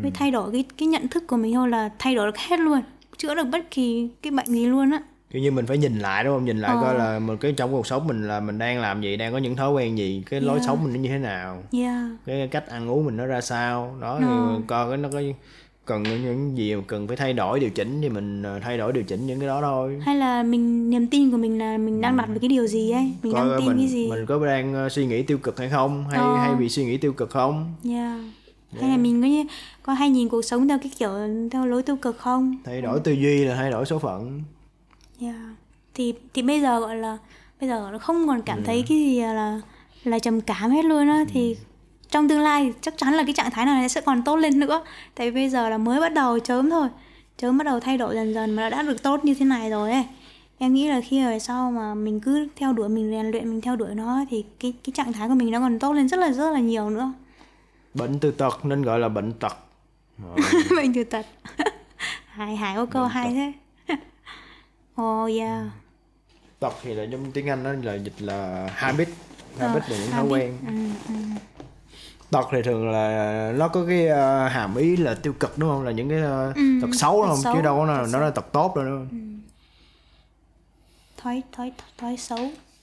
Với thay đổi cái cái nhận thức của mình thôi là thay đổi được hết luôn, chữa được bất kỳ cái bệnh gì luôn á. kiểu như mình phải nhìn lại đúng không nhìn lại Ờ. coi là một cái trong cuộc sống mình là mình đang làm gì đang có những thói quen gì cái lối Yeah. sống mình nó như thế nào Yeah. cái cách ăn uống mình nó ra sao đó Ờ. thì coi cái nó có cần những gì mà cần phải thay đổi điều chỉnh thì mình ờ, thay đổi điều chỉnh những cái đó thôi Hay là mình niềm tin của mình là mình đang đặt vào cái điều gì ấy, mình coi đang tin mình cái gì. mình có đang ờ, suy nghĩ tiêu cực hay không hay Ờ. hay bị suy nghĩ tiêu cực không Yeah. Hay là mình có như có hay nhìn cuộc sống theo cái kiểu theo lối tiêu cực không? thay đổi tư duy là thay đổi số phận Yeah. Thì thì bây giờ gọi là bây giờ nó không còn cảm thấy cái gì là là trầm cảm hết luôn á thì trong tương lai chắc chắn là cái trạng thái này sẽ còn tốt lên nữa. Tại vì bây giờ là mới bắt đầu chớm thôi. Chớm bắt đầu thay đổi dần dần mà đã được tốt như thế này rồi ấy. Em nghĩ là khi về sau mà mình cứ theo đuổi mình rèn luyện mình theo đuổi nó thì cái cái trạng thái của mình nó còn tốt lên rất là rất là nhiều nữa. bệnh từ tật nên gọi là bệnh tật Ờ, *laughs* Bệnh từ tật. *laughs* Hải Hải có câu hay thế. *laughs* Oh yeah. tật thì là trong tiếng anh nó là dịch là habit habit là những thói quen Ừ, ừ. Tật thì thường là nó có cái ờ, hàm ý là tiêu cực đúng không? Là những cái ờ, Ừ, tật xấu đúng không? Xấu, chứ đâu có nó, nó là tật tốt đâu đúng không? Thói thói thói xấu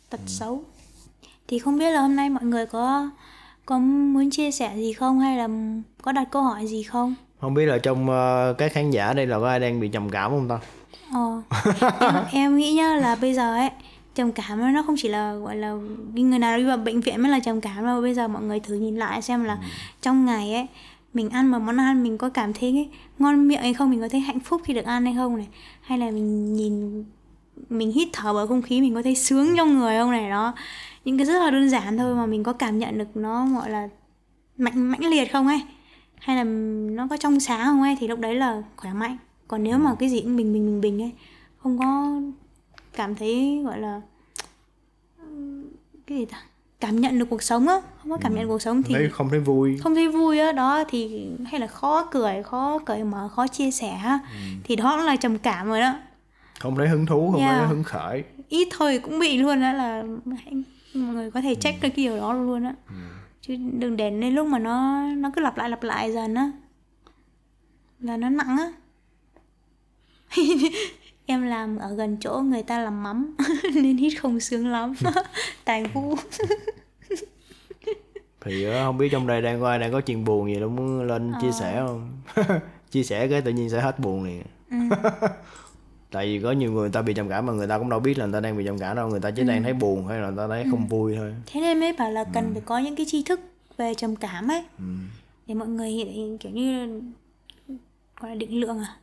tật xấu. Thì không biết là hôm nay mọi người có có muốn chia sẻ gì không? Hay là có đặt câu hỏi gì không? Không biết là trong ờ, các khán giả đây là có ai đang bị trầm cảm không ta? Ờ. Em, em nghĩ nhá là bây giờ ấy trầm cảm nó không chỉ là gọi là người nào đi vào bệnh viện mới là trầm cảm đâu. Bây giờ mọi người thử nhìn lại xem là trong ngày ấy mình ăn một món ăn mình có cảm thấy cái ngon miệng hay không mình có thấy hạnh phúc khi được ăn hay không này? Hay là mình nhìn mình hít thở vào không khí mình có thấy sướng trong người không này? Đó. Những cái rất là đơn giản thôi mà mình có cảm nhận được nó gọi là mạnh mãnh liệt không ấy? Hay là nó có trong sáng không ấy? Thì lúc đấy là khỏe mạnh. Còn nếu mà cái gì cũng bình bình bình bình ấy không có cảm thấy gọi là cái gì ta? Cảm nhận được cuộc sống á không có cảm nhận cuộc sống thì thấy không thấy vui. không thấy vui á đó thì hay là khó cười khó cởi mở khó chia sẻ á, thì đó cũng là trầm cảm rồi đó. Không thấy hứng thú không Yeah. thấy hứng khởi. Ít thôi cũng bị luôn á là mọi người có thể check được cái điều đó luôn á. Chứ đừng để đến lúc mà nó nó cứ lặp lại lặp lại dần á. Là nó nặng á *laughs* em làm ở gần chỗ người ta làm mắm *laughs* nên hít không sướng lắm. *laughs* Tài vũ *laughs* thì ờ, không biết trong đây đang có ai đang có chuyện buồn gì đâu muốn lên chia sẻ không? Chia sẻ cái tự nhiên sẽ hết buồn liền. Ừ. tại vì có nhiều người người ta bị trầm cảm mà người ta cũng đâu biết là người ta đang bị trầm cảm đâu người ta chỉ đang thấy buồn hay là người ta thấy không vui thôi. Thế nên mới bảo là cần phải có những cái tri thức về trầm cảm ấy. Để mọi người hiện- kiểu như gọi là định lượng à?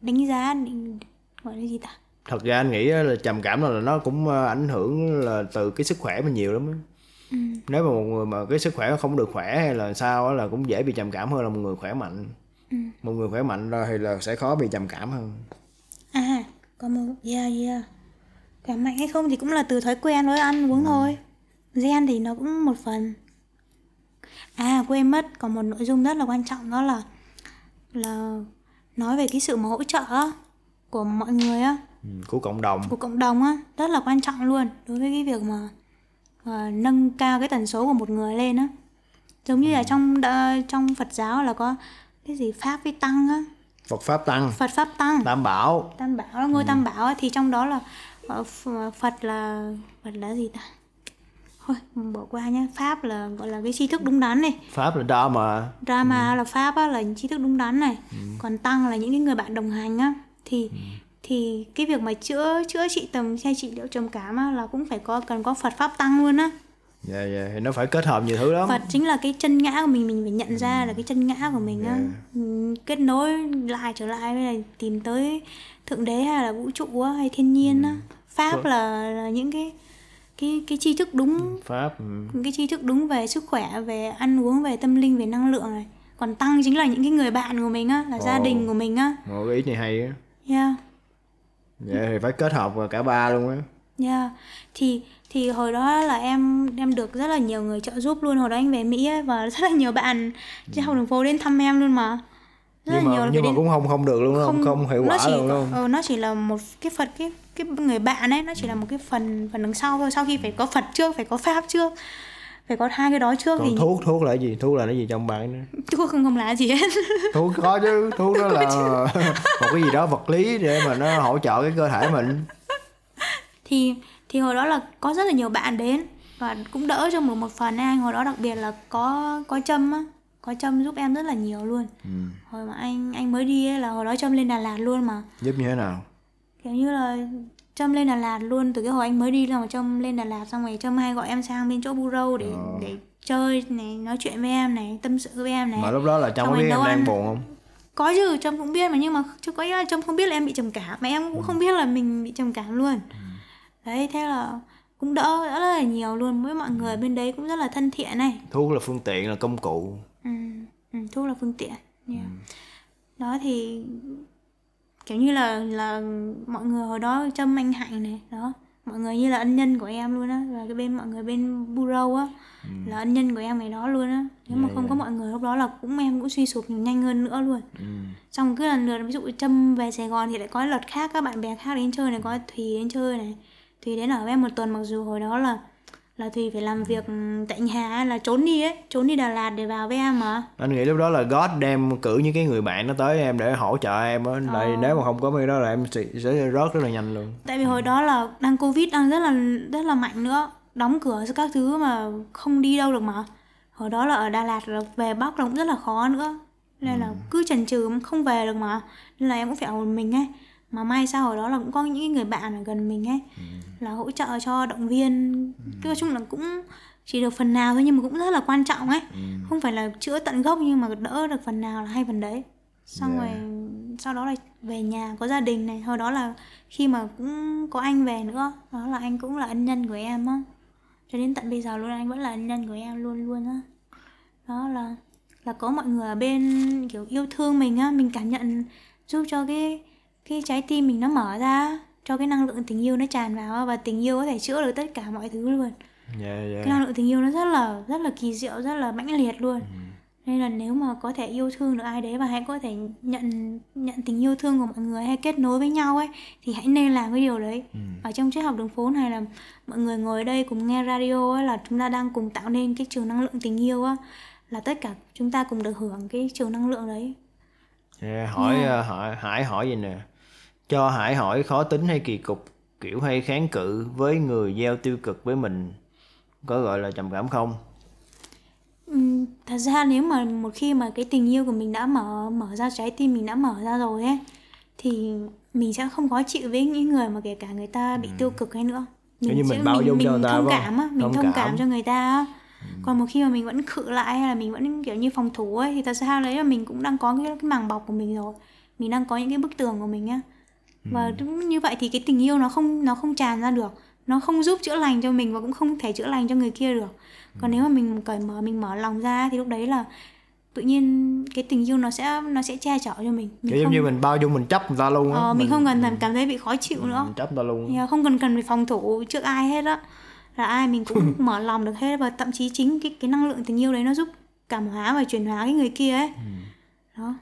Đánh giá định gọi là gì ta? Thật ra anh nghĩ là trầm cảm là nó cũng ờ, ảnh hưởng là từ cái sức khỏe mình nhiều lắm á. Nếu mà một người mà cái sức khỏe không được khỏe hay là sao á là cũng dễ bị trầm cảm hơn là một người khỏe mạnh. Một người khỏe mạnh ra thì là sẽ khó bị trầm cảm hơn. À có một yeah yeah khỏe mạnh hay không thì cũng là từ thói quen với ăn uống thôi. Gen thì nó cũng một phần. À quên mất còn một nội dung rất là quan trọng đó là là nói về cái sự mà hỗ trợ của mọi người á. Ừ, của cộng đồng. Của cộng đồng á rất là quan trọng luôn đối với cái việc mà ờ, nâng cao cái tần số của một người lên á. Giống như là trong đ- trong Phật giáo là có cái gì? Pháp với tăng á. Phật pháp tăng. Phật pháp tăng. Tam bảo. Tam bảo là ngôi tam bảo á, thì trong đó là Ph- Phật là Phật là gì ta? Thôi bỏ qua nhé pháp là gọi là cái tri thức đúng đắn này. Pháp là mà drama là pháp á, là tri thức đúng đắn này. Còn tăng là những cái người bạn đồng hành á thì thì cái việc mà chữa chữa trị tầm hay trị liệu trầm cảm á, là cũng phải có cần có Phật pháp tăng luôn á. Dạ dạ thì nó phải kết hợp nhiều thứ lắm. Phật chính là cái chân ngã của mình mình phải nhận ra là cái chân ngã của mình á. Ừ, kết nối lại trở lại với lại tìm tới thượng đế hay là vũ trụ á hay thiên nhiên á. Pháp là, là những cái cái cái tri thức đúng. Pháp ừ. cái tri thức đúng về sức khỏe về ăn uống về tâm linh về năng lượng này. Còn tăng chính là những cái người bạn của mình á là gia Ồ. đình của mình á. Một cái ý này hay á yeah dạ thì phải kết hợp vào cả ba luôn á. Yeah thì thì hồi đó là em em được rất là nhiều người trợ giúp luôn. Hồi đó anh về Mỹ ấy, và rất là nhiều bạn trên học đường phố đến thăm em luôn mà. Rất nhưng là mà nhiều nhưng mà đến cũng không không được luôn không? Không hiệu nó quả chỉ luôn đúng không? ờ, nó chỉ là một cái phật cái cái người bạn ấy nó chỉ là một cái phần phần đằng sau thôi. Sau khi phải có phật trước phải có pháp trước phải có hai cái đó trước còn thì thuốc thuốc là cái gì? Thuốc là cái gì trong bạn nữa *laughs* thuốc không không là gì hết. Thuốc có chứ thuốc đó là *laughs* một cái gì đó vật lý để mà nó hỗ trợ cái cơ thể mình. Thì thì hồi đó là có rất là nhiều bạn đến và cũng đỡ cho một một phần anh hồi đó đặc biệt là có có châm á. Có châm giúp em rất là nhiều luôn. Ừ. hồi mà anh anh mới đi ấy là hồi đó châm lên Đà Lạt luôn mà. Giúp như thế nào? Kiểu như là châm lên Đà Lạt luôn từ cái hồi anh mới đi là châm lên Đà Lạt xong rồi châm hay gọi em sang bên chỗ Buro để Ờ. để chơi này nói chuyện với em này tâm sự với em này. Mà lúc đó là Xong có biết em đang ăn. buồn không? Có chứ trâm cũng biết mà nhưng mà chứ có là trâm không biết là em bị trầm cảm mà em cũng không biết là mình bị trầm cảm luôn. Đấy thế là cũng đỡ đỡ rất là nhiều luôn. Với mọi người bên đấy cũng rất là thân thiện này. Thuốc là phương tiện là công cụ. Ừ, ừ, thuốc là phương tiện yeah. đó thì kiểu như là là mọi người hồi đó trâm anh hạnh này đó. Mọi người như là ân nhân của em luôn á và cái bên mọi người bên Buro á là ân nhân của em ngày đó luôn á. Nếu mà Dạ, không dạ. có mọi người lúc đó là cũng em cũng suy sụp nhanh hơn nữa luôn. Ừ. xong cứ lần lượt ví dụ trâm về sài gòn thì lại có lượt khác các bạn bè khác đến chơi này có thùy đến chơi này. Thùy đến ở với em một tuần mặc dù hồi đó là là thùy phải làm việc tại nhà là trốn đi ấy trốn đi đà lạt để vào với em mà. Anh nghĩ lúc đó là God đem cử những cái người bạn nó tới em để hỗ trợ em á. Ờ. nếu mà không có mấy đó là em sẽ, sẽ rớt rất là nhanh luôn. Tại vì hồi đó là đang covid đang rất là rất là mạnh nữa đóng cửa các thứ mà không đi đâu được mà. Hồi đó là ở đà lạt là về bắc là cũng rất là khó nữa nên là cứ chần chừ không về được mà. Nên là em cũng phải ở một mình ấy mà may sao hồi đó là cũng có những người bạn ở gần mình ấy là hỗ trợ cho động viên. Cứ nói chung là cũng chỉ được phần nào thôi nhưng mà cũng rất là quan trọng ấy. Không phải là chữa tận gốc nhưng mà đỡ được phần nào là hay phần đấy. Xong Yeah. rồi sau đó là về nhà có gia đình này. Hồi đó là khi mà cũng có anh về nữa đó là anh cũng là ân nhân của em á. Cho đến tận bây giờ luôn anh vẫn là ân nhân của em luôn luôn á. Đó là là có mọi người ở bên kiểu yêu thương mình á mình cảm nhận giúp cho cái cái trái tim mình nó mở ra cho cái năng lượng tình yêu nó tràn vào và tình yêu có thể chữa được tất cả mọi thứ luôn. Dạ cái dạ năng lượng tình yêu nó rất là rất là kỳ diệu rất là mãnh liệt luôn. Nên là nếu mà có thể yêu thương được ai đấy và hãy có thể nhận nhận tình yêu thương của mọi người hay kết nối với nhau ấy thì hãy nên làm cái điều đấy. Ở trong triết học đường phố này là mọi người ngồi ở đây cùng nghe radio ấy là chúng ta đang cùng tạo nên cái trường năng lượng tình yêu á là tất cả chúng ta cùng được hưởng cái trường năng lượng đấy. Dạ, hỏi uh, hỏi Hải hỏi gì nè cho Hải hỏi khó tính hay kỳ cục kiểu hay kháng cự với người gieo tiêu cực với mình có gọi là trầm cảm không? Ừm, thật ra nếu mà một khi mà cái tình yêu của mình đã mở mở ra trái tim mình đã mở ra rồi ấy thì mình sẽ không khó chịu với những người mà kể cả người ta bị tiêu cực hay nữa. Kiểu như sẽ- mình bao dung cho người ta, thông cảm á mình Thông thông, cảm. cảm. cho người ta á. Còn một khi mà mình vẫn khự lại hay là mình vẫn kiểu như phòng thủ ấy thì thật ra đấy là mình cũng đang có cái, cái màng bọc của mình rồi. Mình đang có những cái bức tường của mình á và đúng như vậy thì cái tình yêu nó không nó không tràn ra được. Nó không giúp chữa lành cho mình và cũng không thể chữa lành cho người kia được. Còn nếu mà mình cởi mở mình mở lòng ra thì lúc đấy là tự nhiên cái tình yêu nó sẽ nó sẽ che chở cho mình. Mình kiểu giống như mình bao dung mình chấp người ta luôn á. Ờ, mình không cần thèm cảm thấy bị khó chịu nữa. mình chấp người ta luôn thì không cần cần phải phòng thủ trước ai hết á. Là ai mình cũng *laughs* mở lòng được hết và thậm chí chính cái cái năng lượng tình yêu đấy nó giúp cảm hóa và chuyển hóa cái người kia ấy. Đó.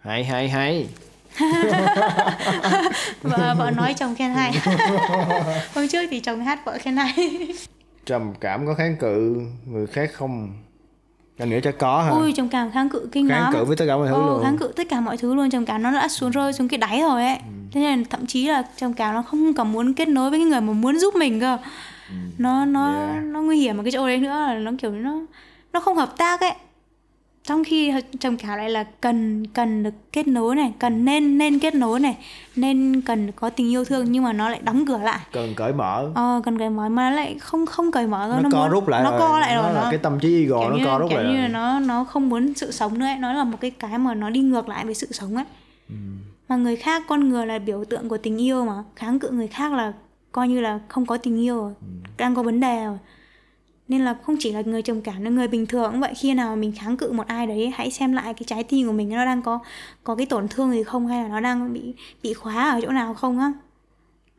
Hay hay hay *laughs* vợ vợ nói chồng khen hay. *laughs* Hôm trước thì chồng hát vợ khen hay. Trầm cảm có kháng cự người khác không. Anh nghĩ chắc có ha ui chồng cảm kháng cự kinh kháng lắm. cự với tất cả mọi thứ Ồ, luôn. kháng cự tất cả mọi thứ luôn trầm cảm nó đã xuống rơi xuống cái đáy rồi ấy. Thế nên thậm chí là trầm cảm nó không còn muốn kết nối với cái người mà muốn giúp mình cơ. Nó nó Yeah. nó nguy hiểm ở cái chỗ đấy nữa là nó kiểu nó nó không hợp tác ấy trong khi trầm cảm lại là cần cần được kết nối này cần nên nên kết nối này nên cần có tình yêu thương nhưng mà nó lại đóng cửa lại cần cởi mở ờ cần cởi mở mà nó lại không không cởi mở thôi nó, co muốn- rút lại nó rồi. co lại rồi nó là nó cái tâm trí ego nó như, co rút kiểu lại như rồi. là nó nó không muốn sự sống nữa ấy. nó là một cái cái mà nó đi ngược lại với sự sống ấy mà người khác con người là biểu tượng của tình yêu mà kháng cự người khác là coi như là không có tình yêu rồi đang có vấn đề rồi nên là không chỉ là người trầm cảm nữa người bình thường cũng vậy. Khi nào mình kháng cự một ai đấy hãy xem lại cái trái tim của mình nó đang có có cái tổn thương gì không hay là nó đang bị bị khóa ở chỗ nào không á.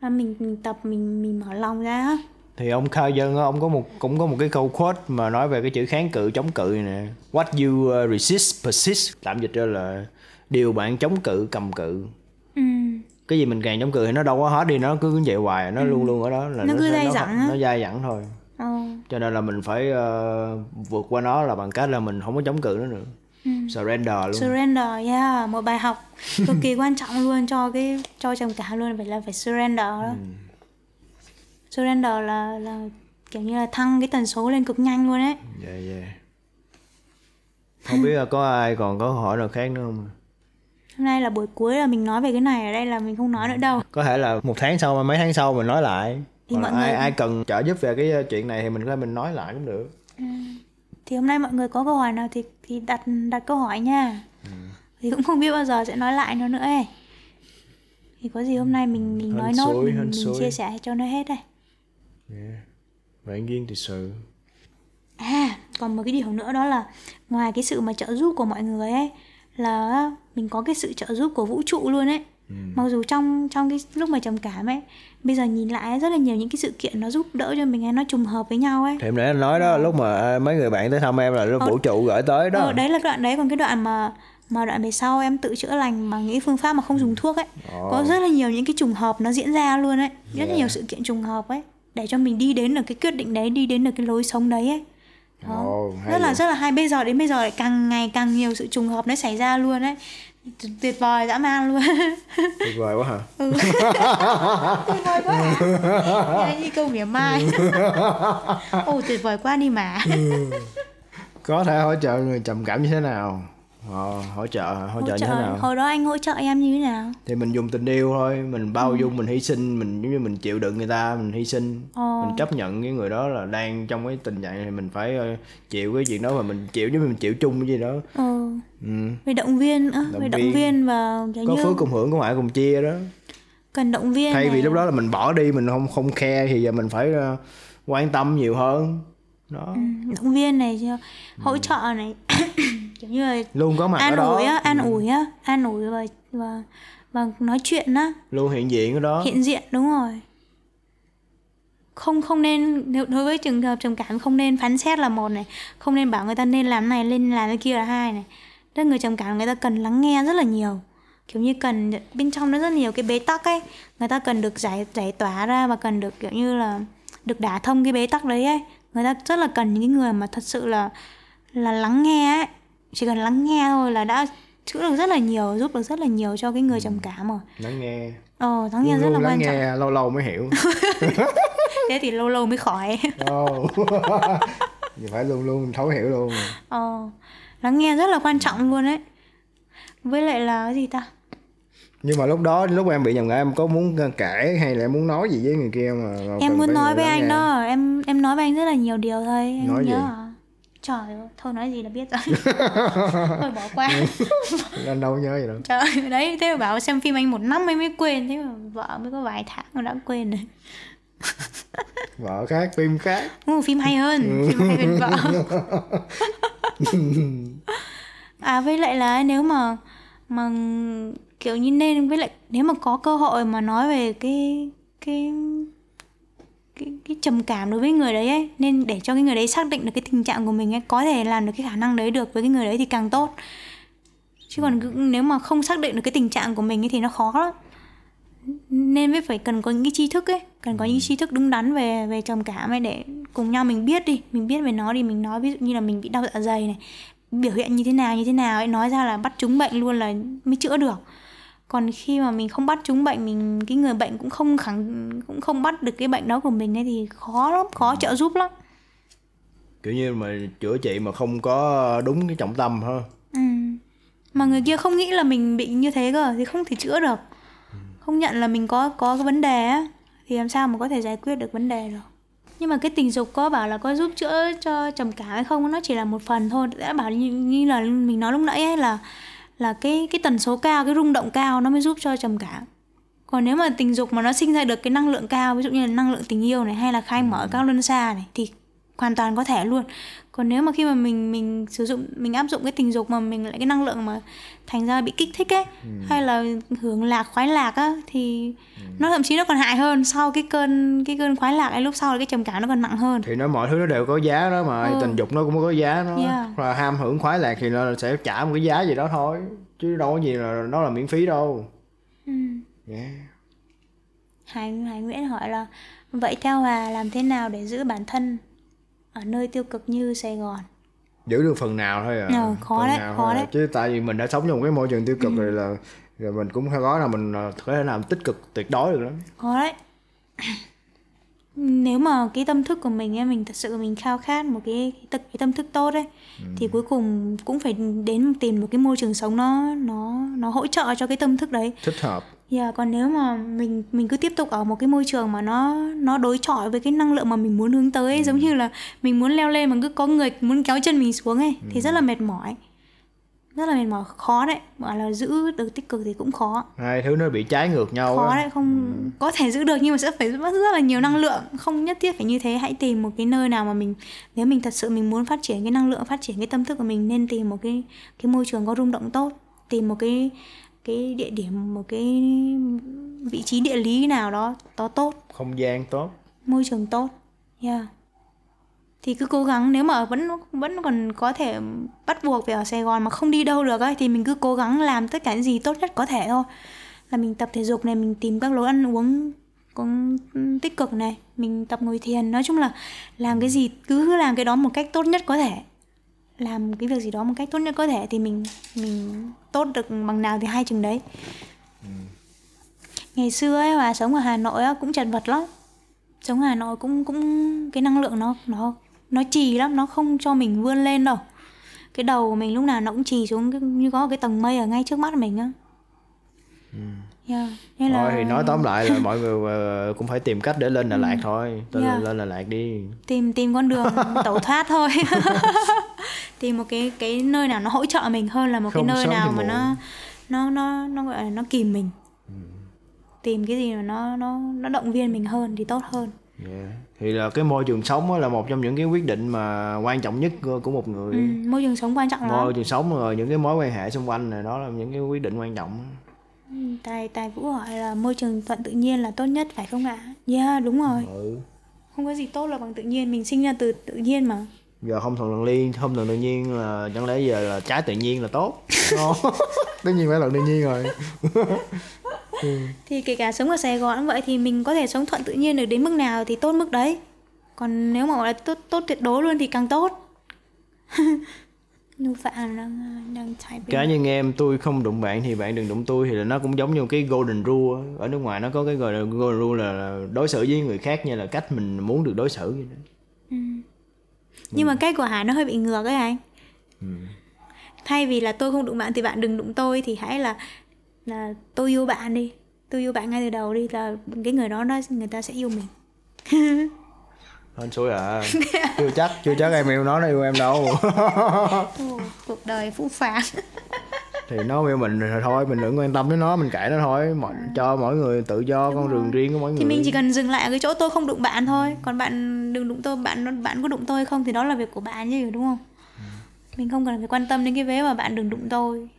Là mình, mình tập mình mình mở lòng ra á. Thì ông Jung á, ông có một cũng có một cái câu quote mà nói về cái chữ kháng cự chống cự này nè. What you uh, resist persist. Tạm dịch ra là điều bạn chống cự cầm cự. Ừ. cái gì mình càng chống cự thì nó đâu có hết đi nó cứ vậy hoài nó luôn luôn ở đó là Nó cứ sẽ- dai nó, dẳng á. nó dai dẳng thôi Ờ. cho nên là mình phải ờ, vượt qua nó là bằng cách là mình không có chống cự nó nữa. Surrender luôn. Surrender yeah một bài học cực kỳ quan trọng luôn cho cái cho trầm cảm luôn phải là phải surrender đó. Surrender là là kiểu như là thăng cái tần số lên cực nhanh luôn ấy. Yeah, yeah. không biết là có ai còn có hỏi nào khác nữa không? Hôm nay là buổi cuối là mình nói về cái này ở đây là mình không nói nữa đâu. Có thể là một tháng sau mấy tháng sau mình nói lại Thì mọi ai người- ai cần trợ giúp về cái chuyện này thì mình có thể mình nói lại cũng được. Thì hôm nay mọi người có câu hỏi nào thì thì đặt đặt câu hỏi nha. Thì cũng không biết bao giờ sẽ nói lại nó nữa ấy. Thì có gì hôm nay mình mình Hên nói nốt mình, mình chia sẻ cho nó hết đây. Vạn duyên thì sự À, còn một cái điều nữa đó là ngoài cái sự mà trợ giúp của mọi người ấy là mình có cái sự trợ giúp của vũ trụ luôn ấy. Mặc dù trong trong cái lúc mà trầm cảm ấy, bây giờ nhìn lại rất là nhiều những cái sự kiện nó giúp đỡ cho mình ấy, nó trùng hợp với nhau ấy. thì em nãy anh nói đó lúc mà à, mấy người bạn tới thăm em là lúc vũ trụ gửi tới đó. Ờ, đấy là cái đoạn đấy còn cái đoạn mà mà đoạn về sau em tự chữa lành bằng những phương pháp mà không dùng thuốc ấy. Có rất là nhiều những cái trùng hợp nó diễn ra luôn ấy. Rất là nhiều sự kiện trùng hợp ấy để cho mình đi đến được cái quyết định đấy đi đến được cái lối sống đấy ấy. Đó. Hay rất là vậy. rất là hay. Bây giờ đến bây giờ lại càng ngày càng nhiều sự trùng hợp nó xảy ra luôn ấy tuyệt vời dã man luôn. *laughs* Tuyệt vời quá hả? *laughs* Tuyệt vời quá. Nghe như câu mỉa mai. *laughs* Ồ tuyệt vời quá đi mà. Có thể hỗ trợ người trầm cảm như thế nào ờ, hỗ trợ hỗ trợ hỗ như thế trợ. nào? Hồi đó anh hỗ trợ em như thế nào? Thì mình dùng tình yêu thôi mình bao dung mình hy sinh mình giống như mình chịu đựng người ta mình hy sinh. Ờ. mình chấp nhận cái người đó là đang trong cái tình trạng này mình phải ờ, chịu cái chuyện đó và mình chịu giống như mình chịu chung cái gì đó. Ờ. Ừ. về động viên nữa Động về động viên. và có như phước cùng hưởng có ngoại cùng chia đó. Cần động viên thay vì này. lúc đó là mình bỏ đi mình không không khe thì giờ mình phải quan tâm nhiều hơn. Đó. Động viên này hỗ trợ này kiểu như là luôn có mặt ở an đó. ủi á an ủi á an ủi và và và nói chuyện á. Luôn hiện diện ở đó. Hiện diện đúng rồi. Không không nên đối với trường hợp trầm cảm không nên phán xét là một này không nên bảo người ta nên làm này nên làm cái kia là hai này. Tức là người trầm cảm người ta cần lắng nghe rất là nhiều. Kiểu như cần bên trong nó rất nhiều cái bế tắc ấy. Người ta cần được giải giải tỏa ra và cần được kiểu như là được đả thông cái bế tắc đấy ấy. Người ta rất là cần những người mà thật sự là là lắng nghe ấy chỉ cần lắng nghe thôi là đã chữa được rất là nhiều giúp được rất là nhiều cho cái người trầm cảm rồi. Lắng nghe. Ờ lắng nghe rất là quan trọng. nghe lâu lâu mới hiểu. *laughs* Thế thì lâu lâu mới khỏi. Vậy *laughs* phải luôn luôn thấu hiểu luôn. Ờ lắng nghe rất là quan trọng luôn ấy. Với lại là cái gì ta? Nhưng mà lúc đó lúc em bị nhầm ngã em có muốn cãi hay là em muốn nói gì với người kia mà, em muốn nói với anh nghe? đó em em nói với anh rất là nhiều điều thôi em Nói không gì? nhớ à trời ơi thôi nói gì là biết rồi. *laughs* Thôi bỏ qua. *laughs* Anh đâu nhớ gì đâu trời đấy thế mà bảo xem phim anh một năm em mới quên thế mà vợ mới có vài tháng mà đã quên rồi. *laughs* Vợ khác phim khác. Ồ, phim hay hơn phim hay hơn vợ. À với lại là nếu mà mà kiểu như nên với lại nếu mà có cơ hội mà nói về cái cái cái, cái trầm cảm đối với người đấy ấy. Nên để cho cái người đấy xác định được cái tình trạng của mình ấy có thể làm được cái khả năng đấy được với cái người đấy thì càng tốt. Chứ còn nếu mà không xác định được cái tình trạng của mình ấy thì nó khó lắm. Nên mới phải cần có những cái tri thức ấy cần có những tri thức đúng đắn về về trầm cảm ấy để cùng nhau mình biết đi mình biết về nó đi mình nói ví dụ như là mình bị đau dạ dày này biểu hiện như thế nào như thế nào ấy nói ra là bắt trúng bệnh luôn là mới chữa được còn khi mà mình không bắt trúng bệnh mình cái người bệnh cũng không khẳng cũng không bắt được cái bệnh đó của mình ấy thì khó lắm khó trợ giúp lắm. Kiểu như mà chữa trị mà không có đúng cái trọng tâm ha. Ừ. mà người kia không nghĩ là mình bị như thế cơ thì không thể chữa được. Không nhận là mình có có cái vấn đề á thì làm sao mà có thể giải quyết được vấn đề được. Nhưng mà cái tình dục có bảo là có giúp chữa cho trầm cảm hay không nó chỉ là một phần thôi. Đã bảo như, như là mình nói lúc nãy ấy là là cái cái tần số cao cái rung động cao nó mới giúp cho trầm cảm. Còn nếu mà tình dục mà nó sinh ra được cái năng lượng cao ví dụ như là năng lượng tình yêu này hay là khai mở các luân xa này thì hoàn toàn có thể luôn còn nếu mà khi mà mình mình sử dụng mình áp dụng cái tình dục mà mình lại cái năng lượng mà thành ra bị kích thích ấy hay là hưởng lạc khoái lạc á thì nó thậm chí nó còn hại hơn sau cái cơn cái cơn khoái lạc ấy lúc sau là cái trầm cảm nó còn nặng hơn thì nó mọi thứ nó đều có giá đó mà Ừ. tình dục nó cũng có giá nó Yeah. và ham hưởng khoái lạc thì nó sẽ trả một cái giá gì đó thôi chứ đâu có gì là nó là miễn phí đâu ừ. yeah. Hải, Hải Nguyễn hỏi là vậy theo Hòa làm thế nào để giữ bản thân ở nơi tiêu cực như Sài Gòn. Giữ được phần nào thôi à? Ờ, khó phần đấy, nào khó à. đấy. chứ tại vì mình đã sống trong cái môi trường tiêu cực rồi là rồi mình cũng phải có là mình à, có thể làm tích cực tuyệt đối được lắm. Có đấy. *clears throat* Nếu mà cái tâm thức của mình ấy mình thật sự mình khao khát một cái cái, tâm- cái tâm thức tốt ấy thì cuối cùng cũng phải đến tìm một cái môi trường sống nó nó nó hỗ trợ cho cái tâm thức đấy. Thích hợp Yeah, còn nếu mà mình mình cứ tiếp tục ở một cái môi trường mà nó nó đối chọi với cái năng lượng mà mình muốn hướng tới ấy, giống như là mình muốn leo lên mà cứ có người muốn kéo chân mình xuống ấy thì rất là mệt mỏi. Rất là mệt mỏi khó đấy. Bảo là giữ được tích cực thì cũng khó. Hai thứ nó bị trái ngược nhau khó á. đấy không có thể giữ được nhưng mà sẽ phải mất rất là nhiều năng lượng. Không nhất thiết phải như thế hãy tìm một cái nơi nào mà mình nếu mình thật sự mình muốn phát triển cái năng lượng phát triển cái tâm thức của mình nên tìm một cái cái môi trường có rung động tốt. Tìm một cái cái địa điểm một cái vị trí địa lý nào đó đó tốt. Không gian tốt. Môi trường tốt yeah. Thì cứ cố gắng nếu mà vẫn vẫn còn có thể bắt buộc phải ở Sài Gòn mà không đi đâu được ấy thì mình cứ cố gắng làm tất cả những gì tốt nhất có thể thôi. Là mình tập thể dục này mình tìm các lối ăn uống cũng tích cực này mình tập ngồi thiền. Nói chung là làm cái gì cứ làm cái đó một cách tốt nhất có thể làm cái việc gì đó một cách tốt nhất có thể thì mình mình tốt được bằng nào thì hai chừng đấy. Ngày xưa ấy hòa sống ở Hà Nội á, cũng chật vật lắm. Sống ở Hà Nội cũng cũng cái năng lượng nó nó nó trì lắm nó không cho mình vươn lên đâu. Cái đầu của mình lúc nào nó cũng trì xuống như có cái tầng mây ở ngay trước mắt mình á yeah. Nên là thôi thì nói tóm lại là mọi người ờ, cũng phải tìm cách để lên Đà Lạt thôi. Lên, Yeah. lên Đà Lạt đi. Tìm tìm con đường tẩu thoát thôi. *laughs* Tìm một cái cái nơi nào nó hỗ trợ mình hơn là một Không cái nơi nào mà nó nó nó nó gọi là nó kìm mình. Tìm cái gì mà nó nó nó động viên mình hơn thì tốt hơn. Yeah. thì là cái môi trường sống là một trong những cái quyết định mà quan trọng nhất của một người. Ừ, môi trường sống quan trọng lắm. Môi trường sống rồi những cái mối quan hệ xung quanh này đó là những cái quyết định quan trọng Ừ, tài tài vũ hỏi là môi trường thuận tự nhiên là tốt nhất phải không ạ? Yeah đúng rồi. Ừ. không có gì tốt là bằng tự nhiên mình sinh ra từ tự nhiên mà. Giờ không thuận tự nhiên không thuận tự nhiên là chẳng lẽ giờ là trái tự nhiên là tốt? Không. *laughs* tất nhiên phải là tự nhiên rồi. *laughs* Thì kể cả sống ở Sài Gòn cũng vậy thì mình có thể sống thuận tự nhiên được đến mức nào thì tốt mức đấy. Còn nếu mà gọi là tốt tốt tuyệt đối luôn thì càng tốt *laughs* Nhu Phạm đang đang typing cá nhân em tôi không đụng bạn thì bạn đừng đụng tôi thì là nó cũng giống như cái golden rule ở nước ngoài nó có cái gọi là golden rule là, đối xử với người khác như là cách mình muốn được đối xử vậy đó. nhưng mà cái của Hải nó hơi bị ngược ấy anh. Thay vì là tôi không đụng bạn thì bạn đừng đụng tôi thì hãy là là tôi yêu bạn đi. Tôi yêu bạn ngay từ đầu đi là cái người đó nó người ta sẽ yêu mình *laughs* hên xui à. *laughs* Chưa chắc chưa chắc em yêu nó nó yêu em đâu. Cuộc đời phũ phàng. Thì nó yêu mình thì thôi mình đừng quan tâm đến nó mình kệ nó thôi. Mọi, cho mỗi người tự do con đường riêng của mỗi người thì mình chỉ cần dừng lại ở cái chỗ tôi không đụng bạn thôi. Còn bạn đừng đụng tôi bạn bạn có đụng tôi không thì đó là việc của bạn chứ đúng không? Mình không cần phải quan tâm đến cái vế mà bạn đừng đụng tôi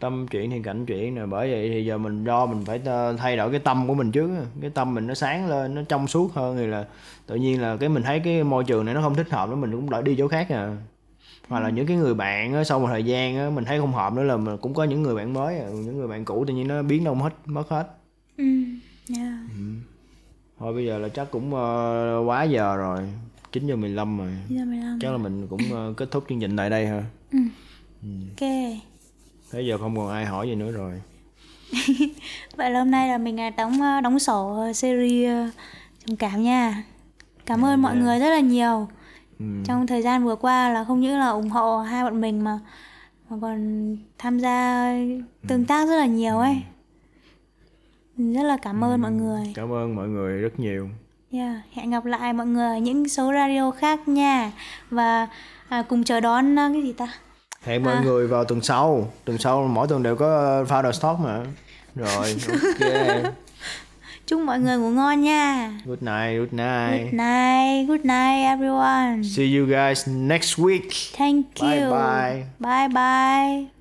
tâm chuyện thì cảnh chuyện nè bởi vậy thì giờ mình do mình phải ờ, thay đổi cái tâm của mình trước cái tâm mình nó sáng lên nó trong suốt hơn thì là tự nhiên là cái mình thấy cái môi trường này nó không thích hợp nữa mình cũng đỡ đi chỗ khác à. Hoặc là những cái người bạn á, sau một thời gian á, mình thấy không hợp nữa là mình cũng có những người bạn mới à. những người bạn cũ tự nhiên nó biến đâu mất mất hết. Ừ yeah. thôi bây giờ là chắc cũng ờ, quá giờ rồi 9 giờ 15 rồi. Giờ 15 chắc là mình cũng ờ, kết thúc chương trình tại đây ha. Ok thế giờ không còn ai hỏi gì nữa rồi. *laughs* Vậy là hôm nay là mình à, đóng à, đóng sổ ờ, series trầm cảm nha. Cảm ơn mọi người rất là nhiều. Ừ. trong thời gian vừa qua là không những là ủng hộ hai bọn mình mà mà còn tham gia tương tác rất là nhiều ấy. Rất là cảm ơn mọi người. Cảm ơn mọi người rất nhiều. Yeah. hẹn gặp lại mọi người ở những số radio khác nha. Và à, cùng chờ đón à, cái gì ta hẹn mọi người vào tuần sau. Tuần sau mỗi tuần đều có ờ, founder talk mà. Rồi *laughs* ok. Chúc mọi người ngủ ngon nha. Good night good night. Good night good night everyone. See you guys next week. Thank Bye you bye. bye bye